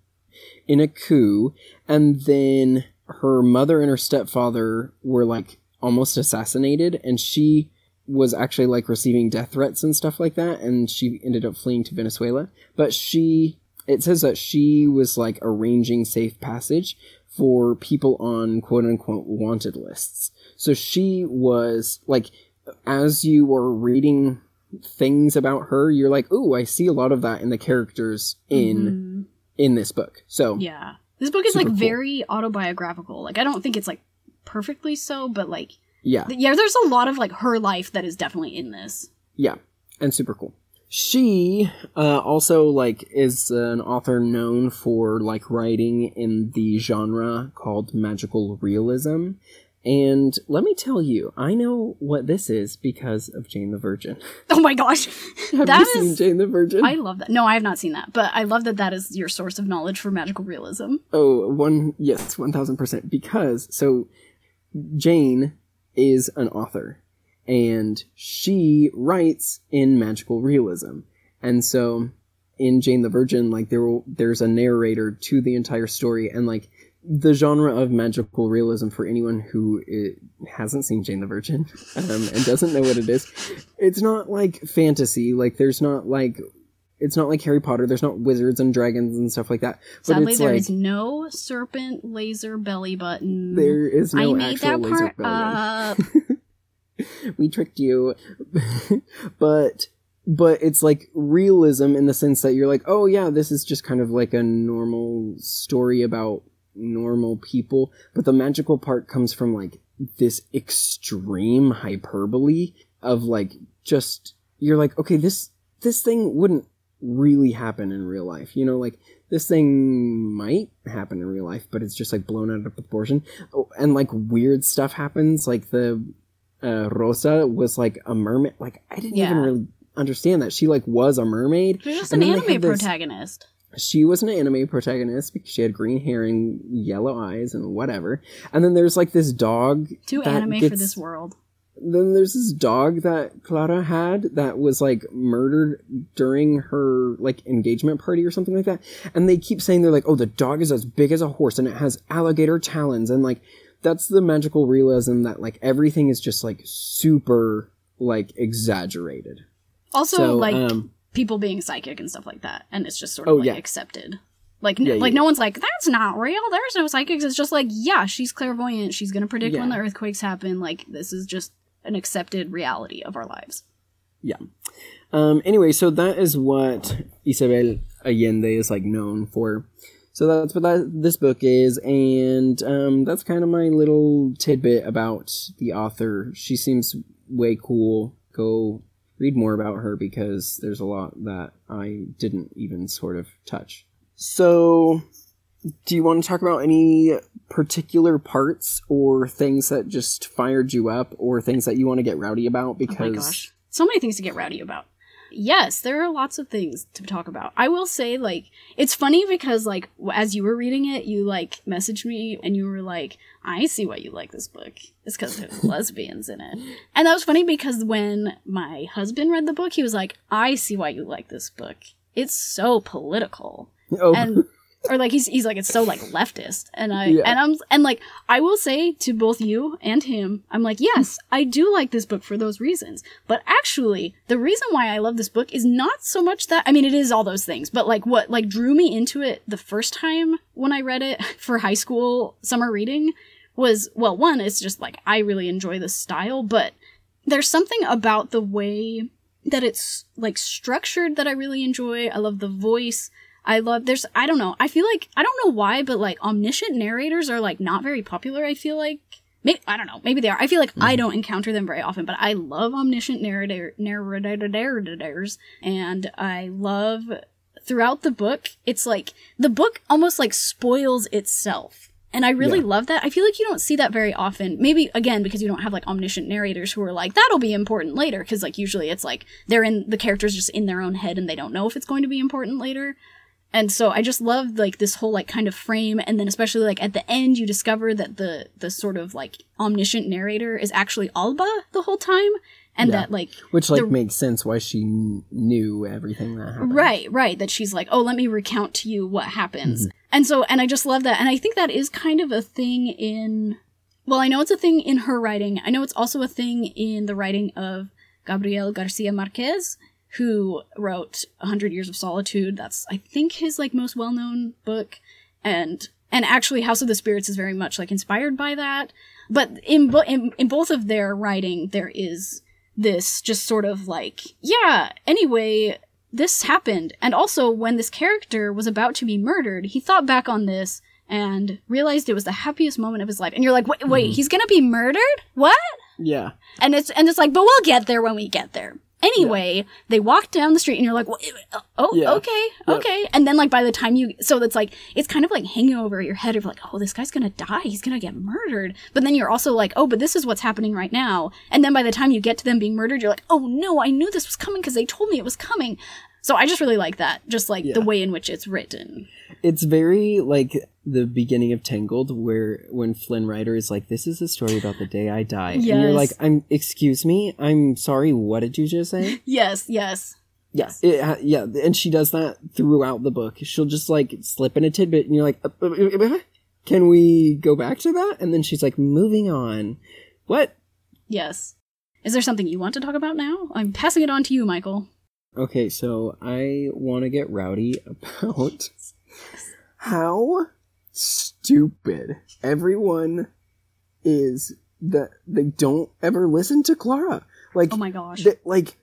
in a coup, and then her mother and her stepfather were like almost assassinated, and she was actually like receiving death threats and stuff like that, and she ended up fleeing to Venezuela. But she, it says that she was like arranging safe passage for people on quote unquote wanted lists. So she was like, as you were reading things about her, you're like, ooh, I see a lot of that in the characters in Mhm. in this book. So Yeah. This book is like cool. very autobiographical. Like I don't think it's like perfectly so, but like yeah, th- yeah, there's a lot of like her life that is definitely in this. yeah, and super cool. She uh, also like is an author known for like writing in the genre called magical realism. And let me tell you, I know what this is because of Jane the Virgin. Oh my gosh. Have That you seen Jane the Virgin? I love that. No, I have not seen that, but I love that that is your source of knowledge for magical realism. Oh, one yes, one thousand percent. Because so Jane is an author, and she writes in magical realism, and so in Jane the Virgin, like there will, there's a narrator to the entire story, and like the genre of magical realism for anyone who i hasn't seen Jane the Virgin um, and doesn't know what it is, it's not like fantasy. Like there's not like it's not like Harry Potter. There's not wizards and dragons and stuff like that. But Sadly, it's there like is no serpent laser belly button. there is no I made actual that laser part belly. up. we tricked you. But but it's like realism in the sense that you're like oh yeah this is just kind of like a normal story about normal people. But the magical part comes from like this extreme hyperbole of like just you're like okay this this thing wouldn't really happen in real life. You know like this thing might happen in real life but it's just like blown out of proportion. Oh, and like weird stuff happens like the uh, Rosa was like a mermaid. Like I didn't even really understand that she like was a mermaid. She's just an anime this- protagonist. She was an anime protagonist because she had green hair and yellow eyes and whatever. And then there's like this dog. Too anime for this world. then there's this dog that Clara had that was like murdered during her like engagement party or something like that. And they keep saying they're like, oh, the dog is as big as a horse and it has alligator talons. And like, that's the magical realism that like everything is just like super like exaggerated. Also, So, like um, people being psychic and stuff like that, and it's just sort Oh, of like yeah. accepted. Like, n- Yeah, like yeah. no one's like, that's not real. There's no psychics. It's just like, yeah, she's clairvoyant. She's gonna predict when the earthquakes happen. Like, this is just an accepted reality of our lives. Yeah. Um, anyway, so that is what Isabel Allende is like known for. So that's what that, this book is, and um, that's kind of my little tidbit about the author. She seems way cool. Go read more about her because there's a lot that I didn't even sort of touch. So, do you want to talk about any particular parts or things that just fired you up or things that you want to get rowdy about? Because Oh my gosh. So many things to get rowdy about. Yes, there are lots of things to talk about. I will say, like, it's funny because, like, as you were reading it, you, like, messaged me and you were like, I see why you like this book. It's because there's lesbians in it. And that was funny because when my husband read the book, he was like, I see why you like this book. It's so political oh, and or like he's he's like it's so like leftist and i Yeah. and i'm and like i will say to both you and him i'm like yes i do like this book for those reasons but actually the reason why i love this book is not so much that i mean it is all those things but like what like drew me into it the first time when i read it for high school summer reading was well one it's just like i really enjoy the style but there's something about the way that it's like structured that I really enjoy. I love the voice. I love there's I don't know. I feel like I don't know why, but like omniscient narrators are like not very popular. I feel like maybe I don't know. Maybe they are. I feel like I mm-hmm. don't encounter them very often, but I love omniscient narrator narrators, and I love throughout the book. It's like the book almost like spoils itself. And I really Yeah. love that. I feel like you don't see that very often. Maybe again because you don't have like omniscient narrators who are like that'll be important later because like usually it's like they're in the characters just in their own head and they don't know if it's going to be important later. And so I just love like this whole like kind of frame and then especially like at the end you discover that the the sort of like omniscient narrator is actually Alba the whole time and Yeah. that like which like the- makes sense why she kn- knew everything that happened. Right, right. That she's like, oh, let me recount to you what happens. Mm-hmm. And so, and I just love that. And I think that is kind of a thing in, well, I know it's a thing in her writing. I know it's also a thing in the writing of Gabriel Garcia Marquez, who wrote A Hundred Years of Solitude. That's, I think, his like most well known book. And, and actually House of the Spirits is very much like inspired by that. But in, bo- in, in both of their writing, there is this just sort of like, yeah, anyway, this happened. And also, when this character was about to be murdered, he thought back on this and realized it was the happiest moment of his life. And you're like, wait, wait, hmm. he's gonna be murdered? What? Yeah. And it's and it's like, but we'll get there when we get there. Anyway, they walk down the street and you're like, well, oh, Yeah. okay, Yep. okay. And then like by the time you, so it's like, it's kind of like hanging over your head of like, oh, this guy's gonna die. He's gonna get murdered. But then you're also like, oh, but this is what's happening right now. And then by the time you get to them being murdered, you're like, oh no, I knew this was coming because they told me it was coming. So I just really like that, just like the way in which it's written. It's very like the beginning of Tangled, where when Flynn Rider is like, "This is a story about the day I die," and you're like, "I'm excuse me, I'm sorry, what did you just say?" Yes, yes. Yes, it, yeah, and she does that throughout the book. She'll just like slip in a tidbit, and you're like, "Uh, uh, uh, uh, "Can we go back to that?" And then she's like, "Moving on." What? Yes. Is there something you want to talk about now? I'm passing it on to you, Michael. Okay, so I want to get rowdy about how stupid everyone is that they don't ever listen to Clara. Like, Oh my gosh. th- like,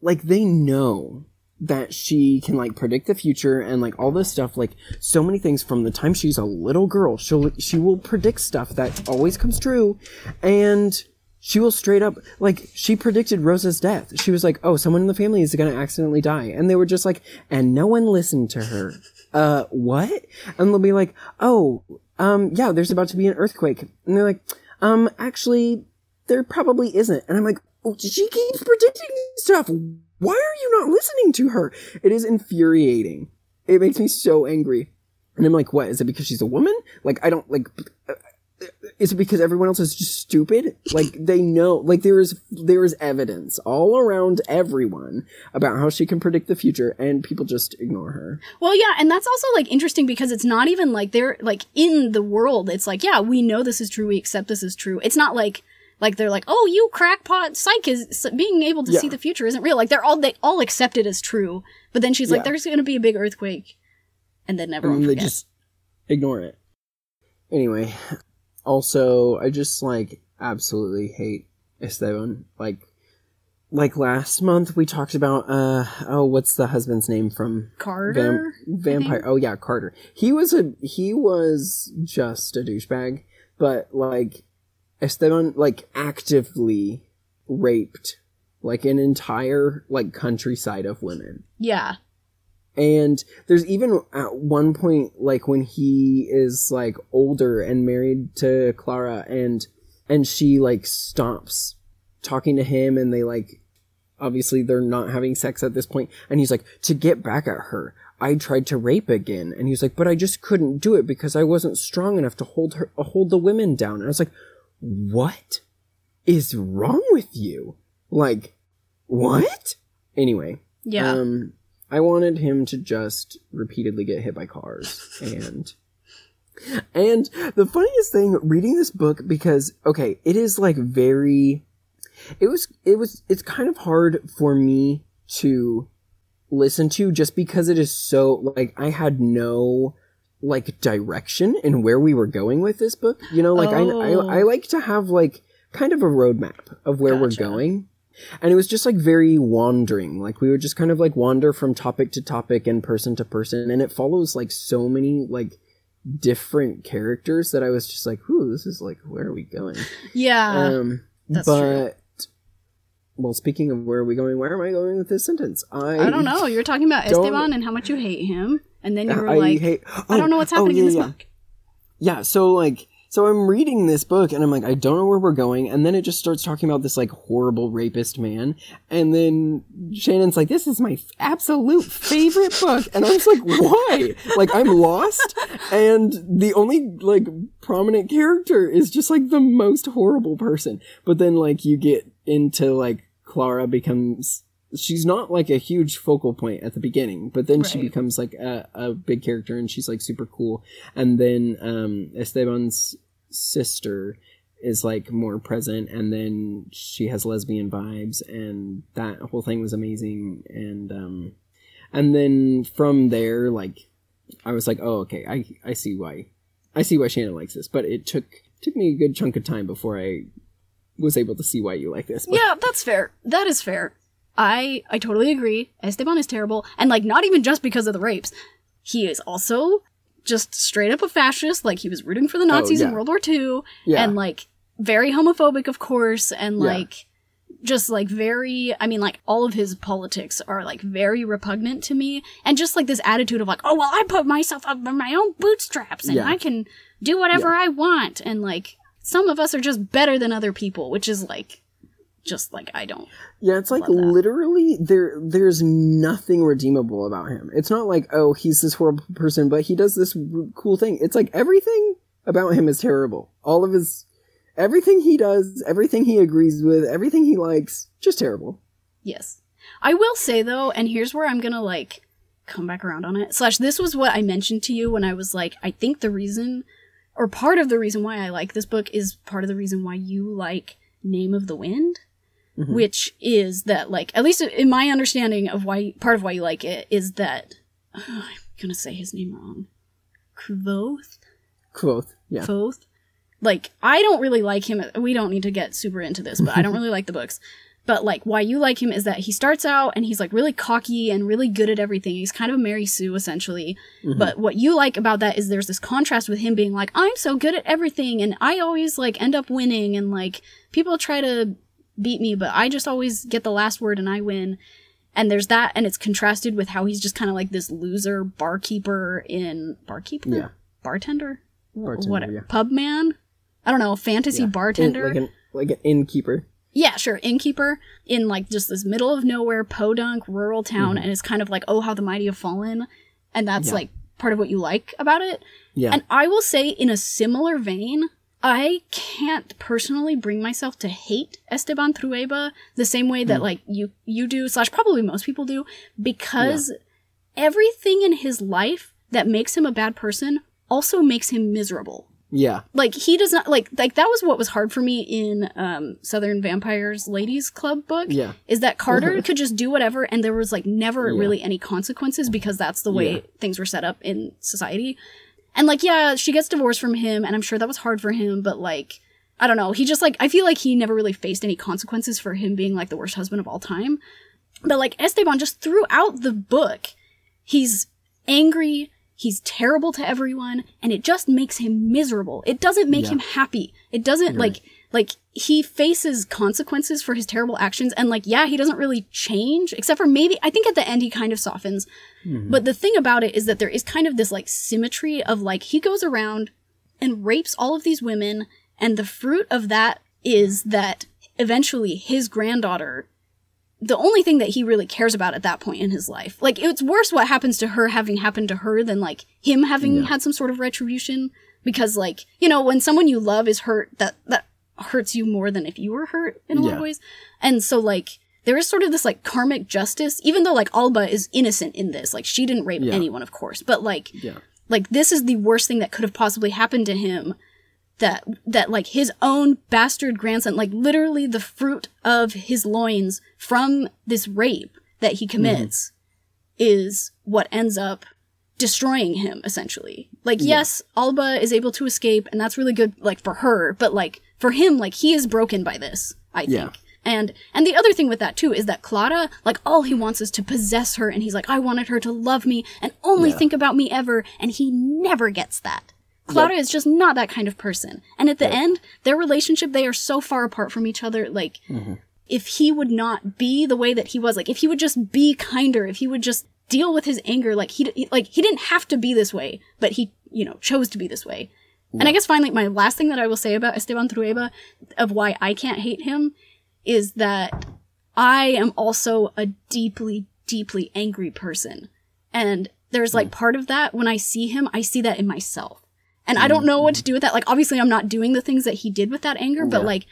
like they know that she can like predict the future and like all this stuff. Like so many things from the time she's a little girl. She'll she will predict stuff that always comes true, and she will straight up like she predicted Rosa's death. She was like, "Oh, someone in the family is going to accidentally die," and they were just like, and no one listened to her. Uh, what? And they'll be like, "Oh, um, yeah, there's about to be an earthquake," and they're like, "Um, actually, there probably isn't." And I'm like, "Oh, she keeps predicting stuff. Why are you not listening to her?" It is infuriating. It makes me so angry. And I'm like, "What? Is it because she's a woman? Like, I don't like." Is it because everyone else is just stupid? Like they know, like there is there is evidence all around everyone about how she can predict the future, and people just ignore her. Well, yeah, and that's also like interesting because it's not even like they're like in the world. It's like, yeah, we know this is true. We accept this is true. It's not like like they're like, oh, you crackpot psych is being able to Yeah. see the future isn't real. Like they're all they all accept it as true. But then she's like, there's going to be a big earthquake, and then everyone mean, they just ignore it. Anyway, also, I just like absolutely hate Esteban. Like, like last month we talked about uh oh, what's the husband's name from Carter. Vam- vampire? Oh yeah, Carter. He was a he was just a douchebag, but like Esteban like actively raped like an entire like countryside of women. yeah, And there's even at one point, like when he is like older and married to Clara, and and she like stops talking to him, and they like obviously they're not having sex at this point, and he's like to get back at her. I tried to rape again, and he's like, but I just couldn't do it because I wasn't strong enough to hold her, hold the women down. And I was like, what is wrong with you? Like, what? Anyway, yeah. um, I wanted him to just repeatedly get hit by cars and and the funniest thing reading this book because okay, it is like very it was it was it's kind of hard for me to listen to just because it is so like I had no like direction in where we were going with this book. You know, like Oh. I, I I oh. like to have like kind of a roadmap of where Gotcha. we're going. And it was just like very wandering. Like we would just kind of like wander from topic to topic and person to person. And it follows like so many like different characters that I was just like, whoo, this is like, where are we going? yeah. um, that's but, true. well, speaking of where are we going, where am I going with this sentence? I, I don't know. You're talking about Esteban and how much you hate him, and then you were I like, hate, I don't know what's happening in this yeah. book. Yeah, so like so I'm reading this book and I'm like, I don't know where we're going, and then it just starts talking about this like horrible rapist man, and then Shannon's like, This is my f- absolute favorite book, and I was like, Why? like I'm lost, and the only like prominent character is just like the most horrible person. But then like you get into like Clara becomes she's not like a huge focal point at the beginning, but then she becomes like a, a big character and she's like super cool. And then um Esteban's sister is like more present and then she has lesbian vibes and that whole thing was amazing and um and then from there like I was like, "Oh, okay. I I see why. I see why Shannon likes this." But it took took me a good chunk of time before I was able to see why you like this. But Yeah, that's fair. That is fair. I I totally agree. Esteban is terrible, and like not even just because of the rapes. He is also just straight up a fascist. Like he was rooting for the oh, Nazis in Oh, yeah. World War II, Yeah. and like very homophobic, of course, and Yeah. like just like very. I mean, like all of his politics are like very repugnant to me, and just like this attitude of like, oh well, I put myself up in my own bootstraps, and Yeah. I can do whatever I want, and like some of us are just better than other people, which is like. Just like I don't Yeah, it's like literally there there's nothing redeemable about him. It's not like, oh, he's this horrible person, but he does this r- cool thing. It's like everything about him is terrible. All of his everything he does, everything he agrees with, everything he likes, just terrible. Yes. I will say though, and here's where I'm gonna like come back around on it. Slash, this was what I mentioned to you when I was like, I think the reason, or part of the reason why I like this book is part of the reason why you like Name of the Wind, Mhm. which is that like, at least in my understanding of why, part of why you like it is that, I'm gonna say his name wrong. Kvothe? Quoth. Yeah. Foth. Like, I don't really like him. We don't need to get super into this, but I don't really like the books. But like, why you like him is that he starts out and he's like really cocky and really good at everything. He's kind of a Mary Sue essentially. Mhm. But what you like about that is there's this contrast with him being like, I'm so good at everything and I always like end up winning and like people try to beat me, but I just always get the last word and I win. And there's that, and it's contrasted with how he's just kind of like this loser barkeeper in barkeeper, Yeah. bartender, Bartender, whatever, yeah. pub man. I don't know, fantasy Yeah. bartender. In- like an like an innkeeper. Yeah, sure. Innkeeper in like just this middle of nowhere podunk rural town, and it's kind of like, oh, how the mighty have fallen, and that's Mm-hmm. Like part of what you like about it. Yeah. And I will say, in a similar vein, I can't personally bring myself to hate Esteban Trueba the same way that like you you do slash probably most people do because everything in his life that makes him a bad person also makes him miserable. Yeah. Like he does not like like that was what was hard for me in um Southern Vampires Ladies Club book. Yeah. Is that Carter could just do whatever and there was like never Yeah. really any consequences because that's the way Yeah. things were set up in society. And like yeah, she gets divorced from him and I'm sure that was hard for him, but like I don't know, he just like I feel like he never really faced any consequences for him being like the worst husband of all time. But like Esteban just throughout the book, he's angry, he's terrible to everyone, and it just makes him miserable. It doesn't make Yeah. him happy. It doesn't like like he faces consequences for his terrible actions and like yeah, he doesn't really change except for maybe I think at the end he kind of softens. Hmm. But the thing about it is that there is kind of this like symmetry of like he goes around and rapes all of these women and the fruit of that is that eventually his granddaughter the only thing that he really cares about at that point in his life. Like it's worse what happens to her having happened to her than like him having Yeah. had some sort of retribution because like, you know, when someone you love is hurt that that hurts you more than if you were hurt in a lot of ways. And so like there is sort of this like karmic justice even though like Alba is innocent in this. Like she didn't rape Yeah. anyone of course, but like Yeah. like this is the worst thing that could have possibly happened to him that that like his own bastard grandson like literally the fruit of his loins from this rape that he commits is what ends up destroying him essentially like yes alba is able to escape and that's really good like for her but like for him like he is broken by this i think Yeah. and and the other thing with that too is that Clara, like all he wants is to possess her, and he's like, I wanted her to love me and only Yeah. think about me ever, and he never gets that. Clara is just not that kind of person. And at the end, their relationship, they are so far apart from each other. Like, mm-hmm. if he would not be the way that he was, like if he would just be kinder, if he would just deal with his anger, like he he- like he didn't have to be this way, but he you know chose to be this way. And I guess finally, my last thing that I will say about Esteban Trueba of why I can't hate him is that I am also a deeply, deeply angry person. And there's like mm. part of that when I see him, I see that in myself. And I mm. don't know what to mm. do with that. Like, obviously, I'm not doing the things that he did with that anger, but Yeah. like,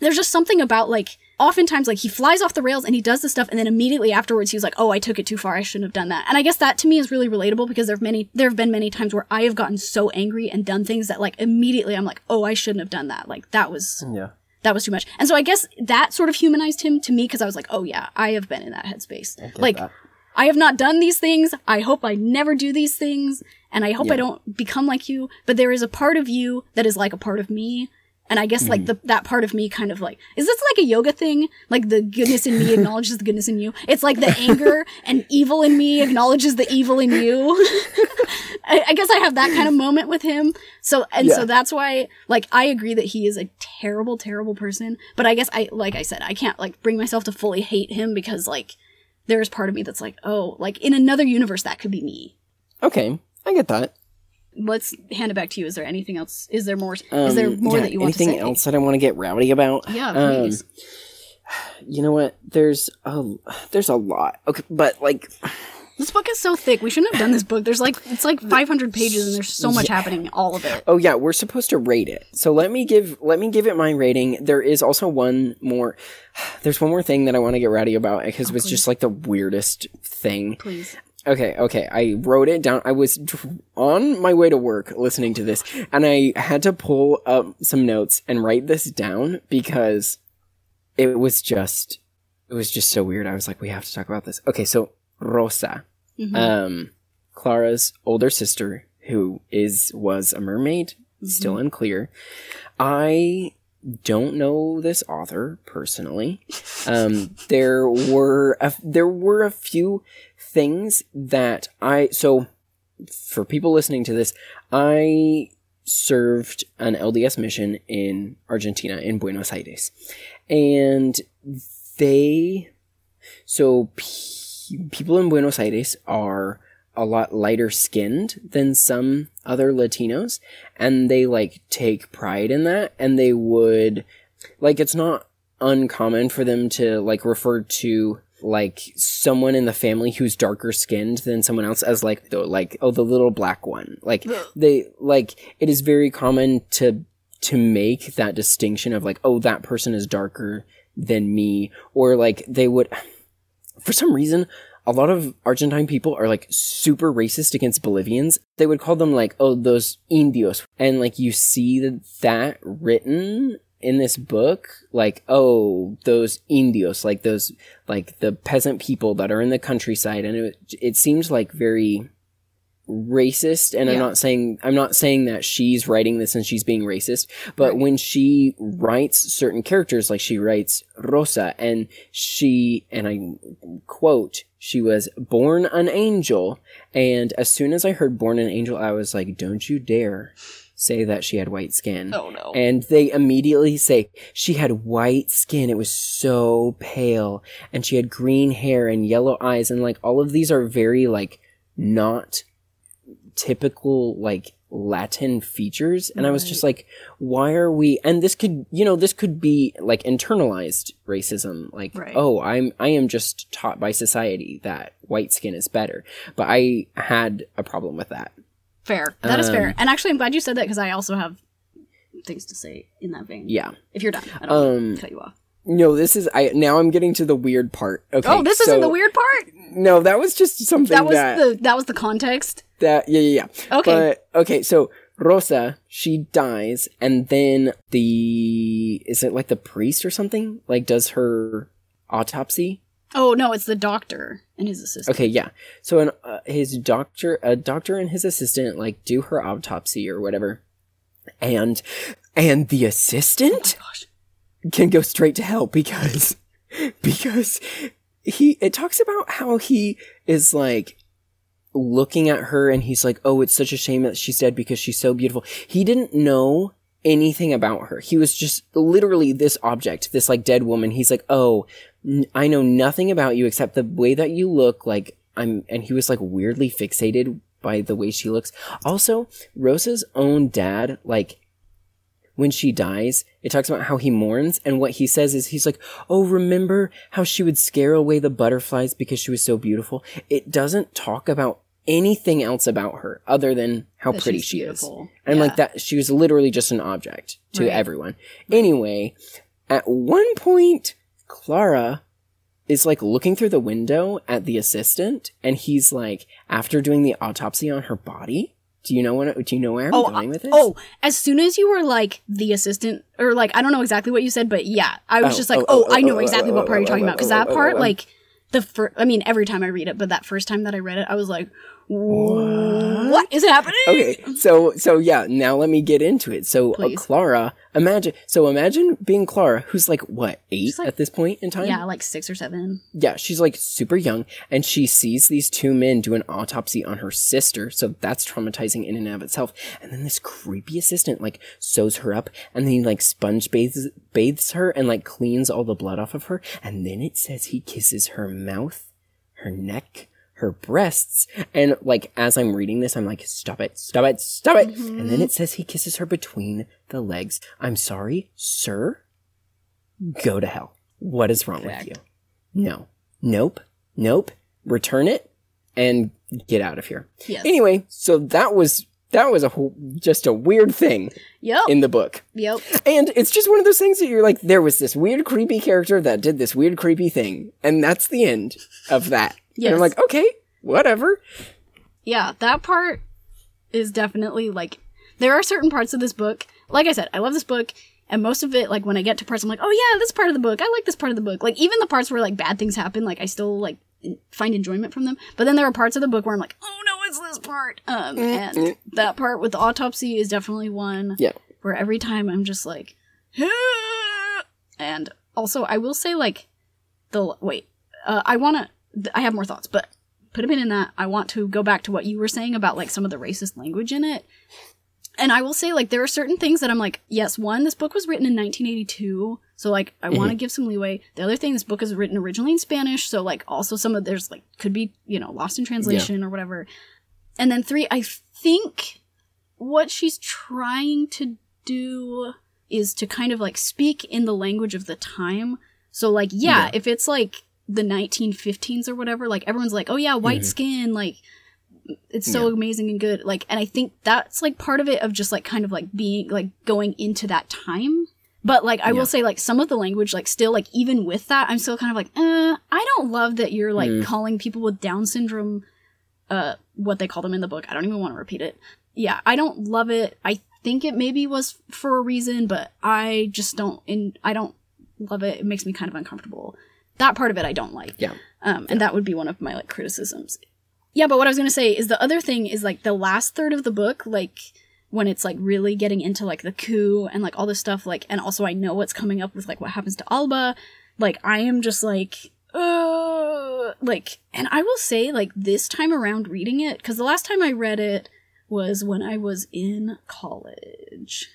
there's just something about like, oftentimes, like, he flies off the rails and he does this stuff, and then immediately afterwards, he's like, oh, I took it too far. I shouldn't have done that. And I guess that to me is really relatable because there have many, there have been many times where I have gotten so angry and done things that, like, immediately I'm like, oh, I shouldn't have done that. Like, that was Yeah. that was too much. And so I guess that sort of humanized him to me because I was like, oh yeah, I have been in that headspace. Like, that. I have not done these things. I hope I never do these things. And I hope I don't become like you. But there is a part of you that is like a part of me. And I guess Mm-hmm. like the, that part of me kind of like, is this like a yoga thing? Like the goodness in me acknowledges the goodness in you. It's like the anger and evil in me acknowledges the evil in you. I, I guess I have that kind of moment with him. So, and so that's why, like, I agree that he is a terrible, terrible person. But I guess I, like I said, I can't, like, bring myself to fully hate him because, like, there's part of me that's like, oh, like, in another universe, that could be me. Okay. I get that. Let's hand it back to you. Is there anything else? Is there more? Um, is there more yeah, that you want anything to say? Anything else that I want to get rowdy about? Yeah, Um, please. you know what? There's a there's a lot. Okay, but like this book is so thick. We shouldn't have done this book. There's like, it's like 500 pages and there's so much happening all of it. Oh yeah, we're supposed to rate it. So let me give let me give it my rating. There is also one more there's one more thing that I want to get rowdy about because it was just like the weirdest thing. Please. Okay, okay. I wrote it down. I was on my way to work listening to this and I had to pull up some notes and write this down because it was just it was just so weird. I was like we have to talk about this. Okay, so Rosa Mhm. um, Clara's older sister, who is was a mermaid, still unclear. I don't know this author personally. Um, there were a, there were a few things that I so for people listening to this, I served an LDS mission in Argentina in Buenos Aires, and they so pe- people in Buenos Aires are a lot lighter skinned than some other Latinos, and they like take pride in that, and they would like it's not uncommon for them to like refer to like someone in the family who's darker skinned than someone else as like the like oh the little black one. Like they like it is very common to to make that distinction of like, oh, that person is darker than me, or like they would, for some reason, a lot of Argentine people are like super racist against Bolivians. They would call them like, oh, those indios. And like you see that, that written in this book, like, oh, those indios, like those, like the peasant people that are in the countryside. And it, it seems like very racist and i'm not saying i'm not saying that she's writing this and she's being racist but when she writes certain characters like she writes rosa and she and i quote she was born an angel and as soon as i heard born an angel i was like don't you dare say that she had white skin Oh no. and they immediately say she had white skin. It was so pale. And she had green hair and yellow eyes. And like all of these are very like not typical like Latin features. And I was just like, why are we, and this could, you know, this could be like internalized racism. Like, Right. oh, I'm, I am just taught by society that white skin is better. But I had a problem with that. fair. That is Um, fair. And actually, I'm glad you said that because I also have things to say in that vein. Yeah. If you're done, I don't Um, cut you off. No, this is, I, now I'm getting to the weird part. Okay. oh, this isn't the weird part. No, that was just something That was that, the that was the context. that yeah yeah yeah. Okay. But okay, so Rosa she dies, and then the is it like the priest or something like does her autopsy? Oh no, it's the doctor and his assistant. Okay, yeah. So an uh, his doctor, a doctor and his assistant like do her autopsy or whatever, and and the assistant Gosh. Can go straight to hell because because he it talks about how he is like looking at her and he's like oh it's such a shame that she's dead because she's so beautiful. He didn't know anything about her. He was just literally this object this like dead woman. He's like oh n- i know nothing about you except the way that you look like i'm and he was like weirdly fixated by the way she looks. Also rosa's own dad like when she dies, it talks about how he mourns, and what he says is he's like, Oh, remember how she would scare away the butterflies because she was so beautiful? It doesn't talk about anything else about her other than how That pretty she beautiful. is. And Yeah. like that, she was literally just an object to Right. everyone. Anyway, at one point, Clara is like looking through the window at the assistant, and he's like, after doing the autopsy on her body. Do you know what? Do you know where I'm Oh, going with this? oh! As soon as you were like the assistant, or like I don't know exactly what you said, but yeah, I was Oh, just like, oh, oh, oh, I oh, know oh, exactly oh, what oh, part you're oh, talking oh, about because oh, that oh, oh part, oh, oh. like the first, I mean, every time I read it, but that first time that I read it, I was like, what is it happening? okay so so yeah now let me get into it so uh, Please. clara imagine so imagine being clara who's like what eight like- at this point in time Yeah, like six or seven. yeah she's like super young and she sees these two men do an autopsy on her sister so that's traumatizing in and of itself and then this creepy assistant like sews her up and then he like sponge bathes bathes her and like cleans all the blood off of her and then it says he kisses her mouth her neck, her breasts, and like as I'm reading this, I'm like, stop it, stop it, stop it. Mm-hmm. And then it says he kisses her between the legs. I'm sorry, sir. Go to hell. What is wrong with you? No. Nope. Nope. Return it and get out of here. Yes. Anyway, so that was that was a whole, just a weird thing Yep. in the book. yep. And it's just one of those things that you're like, there was this weird, creepy character that did this weird, creepy thing. And that's the end of that. And Yes. I'm like, okay, whatever. Yeah, that part is definitely like there are certain parts of this book. Like I said, I love this book, and most of it, like when I get to parts, I'm like, oh yeah, this part of the book, I like this part of the book. Like even the parts where like bad things happen, like I still like find enjoyment from them. But then there are parts of the book where I'm like, oh no, it's this part. Um, and that part with the autopsy is definitely one Yeah. where every time I'm just like, "Ah!" and also I will say like the wait, uh, I want to, I have more thoughts, but put a pin in that. I want to go back to what you were saying about like some of the racist language in it. And I will say like there are certain things that I'm like, yes, one, this book was written in 1982, so like I want to give some leeway. The other thing, this book is written originally in Spanish, so like also some of there's like could be you know lost in translation or whatever. And then three, I think what she's trying to do is to kind of like speak in the language of the time. So like yeah, Yeah. if it's like the 1915s or whatever, like everyone's like, "Oh yeah, white skin, like it's so Yeah. amazing and good. Like, and I think that's like part of it of just like kind of like being like going into that time. But like, I Yeah. will say like some of the language, like still like even with that, I'm still kind of like, uh, I don't love that you're like Mm. calling people with Down syndrome, uh, what they call them in the book. I don't even want to repeat it. Yeah, I don't love it. I think it maybe was for a reason, but I just don't. In I don't love it. It makes me kind of uncomfortable. That part of it I don't like. Yeah. Um, and that would be one of my like criticisms. Yeah, but what I was gonna say is the other thing is like the last third of the book, like when it's like really getting into like the coup and like all this stuff, like and also I know what's coming up with like what happens to Alba. Like I am just like uh like and I will say like this time around reading it, because the last time I read it was when I was in college.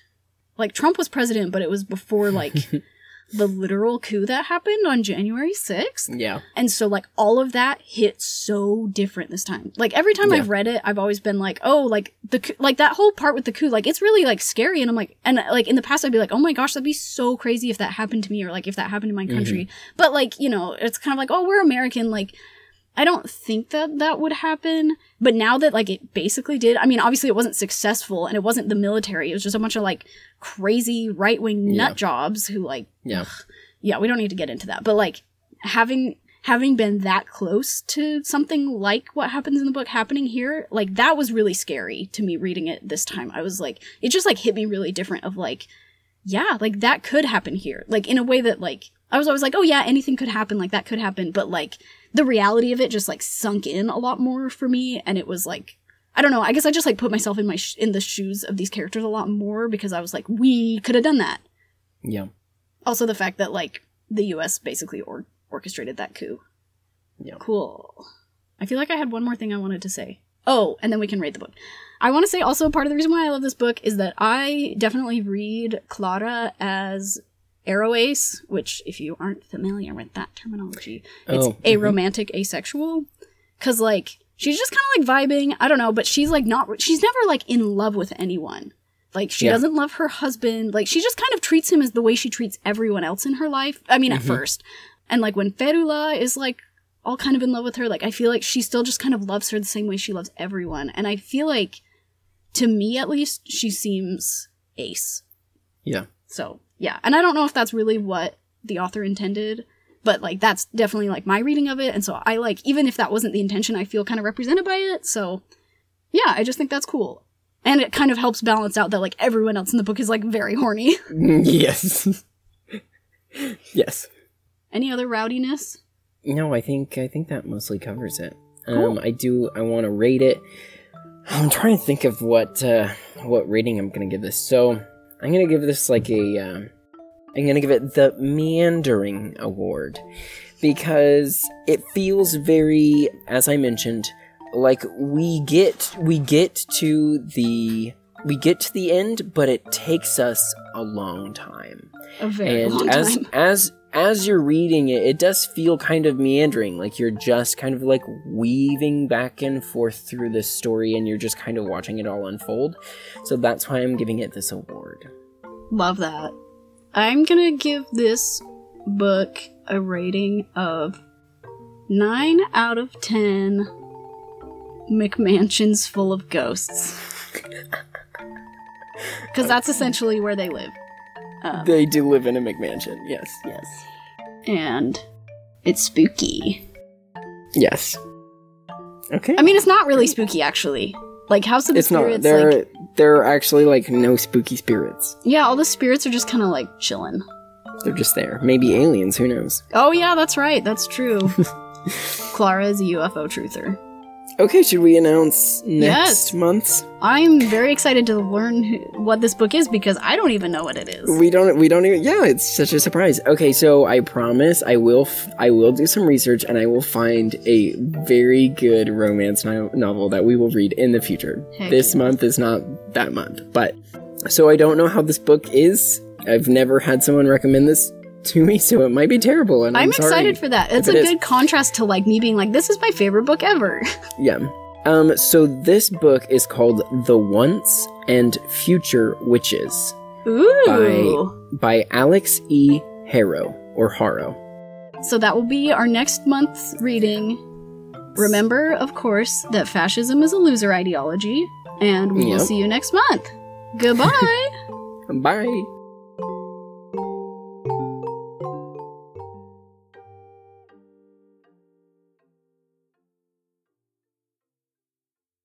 Like Trump was president, but it was before like the literal coup that happened on January 6th. Yeah. And so like all of that hit so different this time. Like every time Yeah. I've read it, I've always been like, oh, like the coup- like that whole part with the coup, like it's really like scary. And I'm like, and like in the past, I'd be like, oh my gosh, that'd be so crazy if that happened to me, or like if that happened in my mm-hmm. country. But like you know, it's kind of like, oh, we're American, like. I don't think that that would happen, but now that like it basically did, I mean, obviously it wasn't successful and it wasn't the military. It was just a bunch of like crazy right wing Yeah. nut jobs who like Yeah. yeah, we don't need to get into that. But like having having been that close to something like what happens in the book happening here, like that was really scary to me reading it this time. I was like it just like hit me really different of like yeah, like that could happen here. Like in a way that like I was always like, "Oh yeah, anything could happen, like that could happen." But like the reality of it just like sunk in a lot more for me and it was like I don't know. I guess I just like put myself in my sh- in the shoes of these characters a lot more because I was like, "We could have done that." Yeah. also the fact that like the US basically or- orchestrated that coup. Yeah. Cool. I feel like I had one more thing I wanted to say. Oh, and then we can rate the book. I want to say also part of the reason why I love this book is that I definitely read Clara as Aroace, which if you aren't familiar with that terminology, it's Oh, a mhm. romantic asexual. Cause like she's just kind of like vibing. I don't know, but she's like not. She's never like in love with anyone. Like she Yeah. doesn't love her husband. Like she just kind of treats him as the way she treats everyone else in her life. I mean, at Mhm. first, and like when Ferula is like all kind of in love with her, like I feel like she still just kind of loves her the same way she loves everyone. And I feel like, to me at least, she seems ace. Yeah. So yeah, and I don't know if that's really what the author intended, but like that's definitely like my reading of it, and so I like even if that wasn't the intention, I feel kind of represented by it. So yeah, I just think that's cool, and it kind of helps balance out that like everyone else in the book is like very horny. yes. yes. Any other rowdiness? No, I think I think that mostly covers it. Cool. Um, I do. I want to rate it. I'm trying to think of what uh, what rating I'm gonna give this. So I'm gonna give this like a. Um, I'm gonna give it the meandering award because it feels very, as I mentioned, like we get we get to the we get to the end, but it takes us a long time A very and long as time. as as you're reading it it does feel kind of meandering like you're just kind of like weaving back and forth through this story and you're just kind of watching it all unfold so that's why i'm giving it this award Love that. I'm gonna give this book a rating of nine out of ten McMansions full of ghosts. Because that's essentially where they live. Um, they do live in a mcmansion yes yes. And it's spooky. yes okay I mean, it's not really spooky, actually. Like House of the it's not there like, there are actually like no spooky spirits yeah, all the spirits are just kind of like chilling. they're just there maybe aliens who knows Oh, yeah, that's right. That's true. Clara is a UFO truther. Okay should we announce next Yes. month's I'm very excited to learn who- what this book is because I don't even know what it is. We don't. We don't even. Yeah, it's such a surprise. Okay, so I promise I will. F- I will do some research and I will find a very good romance no- novel that we will read in the future. Heck this yeah. month is not that month, but so I don't know how this book is. I've never had someone recommend this to me, so it might be terrible. And I'm, I'm excited for that. It's a it is. good contrast to like me being like, this is my favorite book ever. Yeah. Um. So this book is called "The Once and Future Witches" Ooh. by by Alix E. Harrow or Harrow. So that will be our next month's reading. Remember, of course, that fascism is a loser ideology, and we will see you next month. Goodbye. Bye.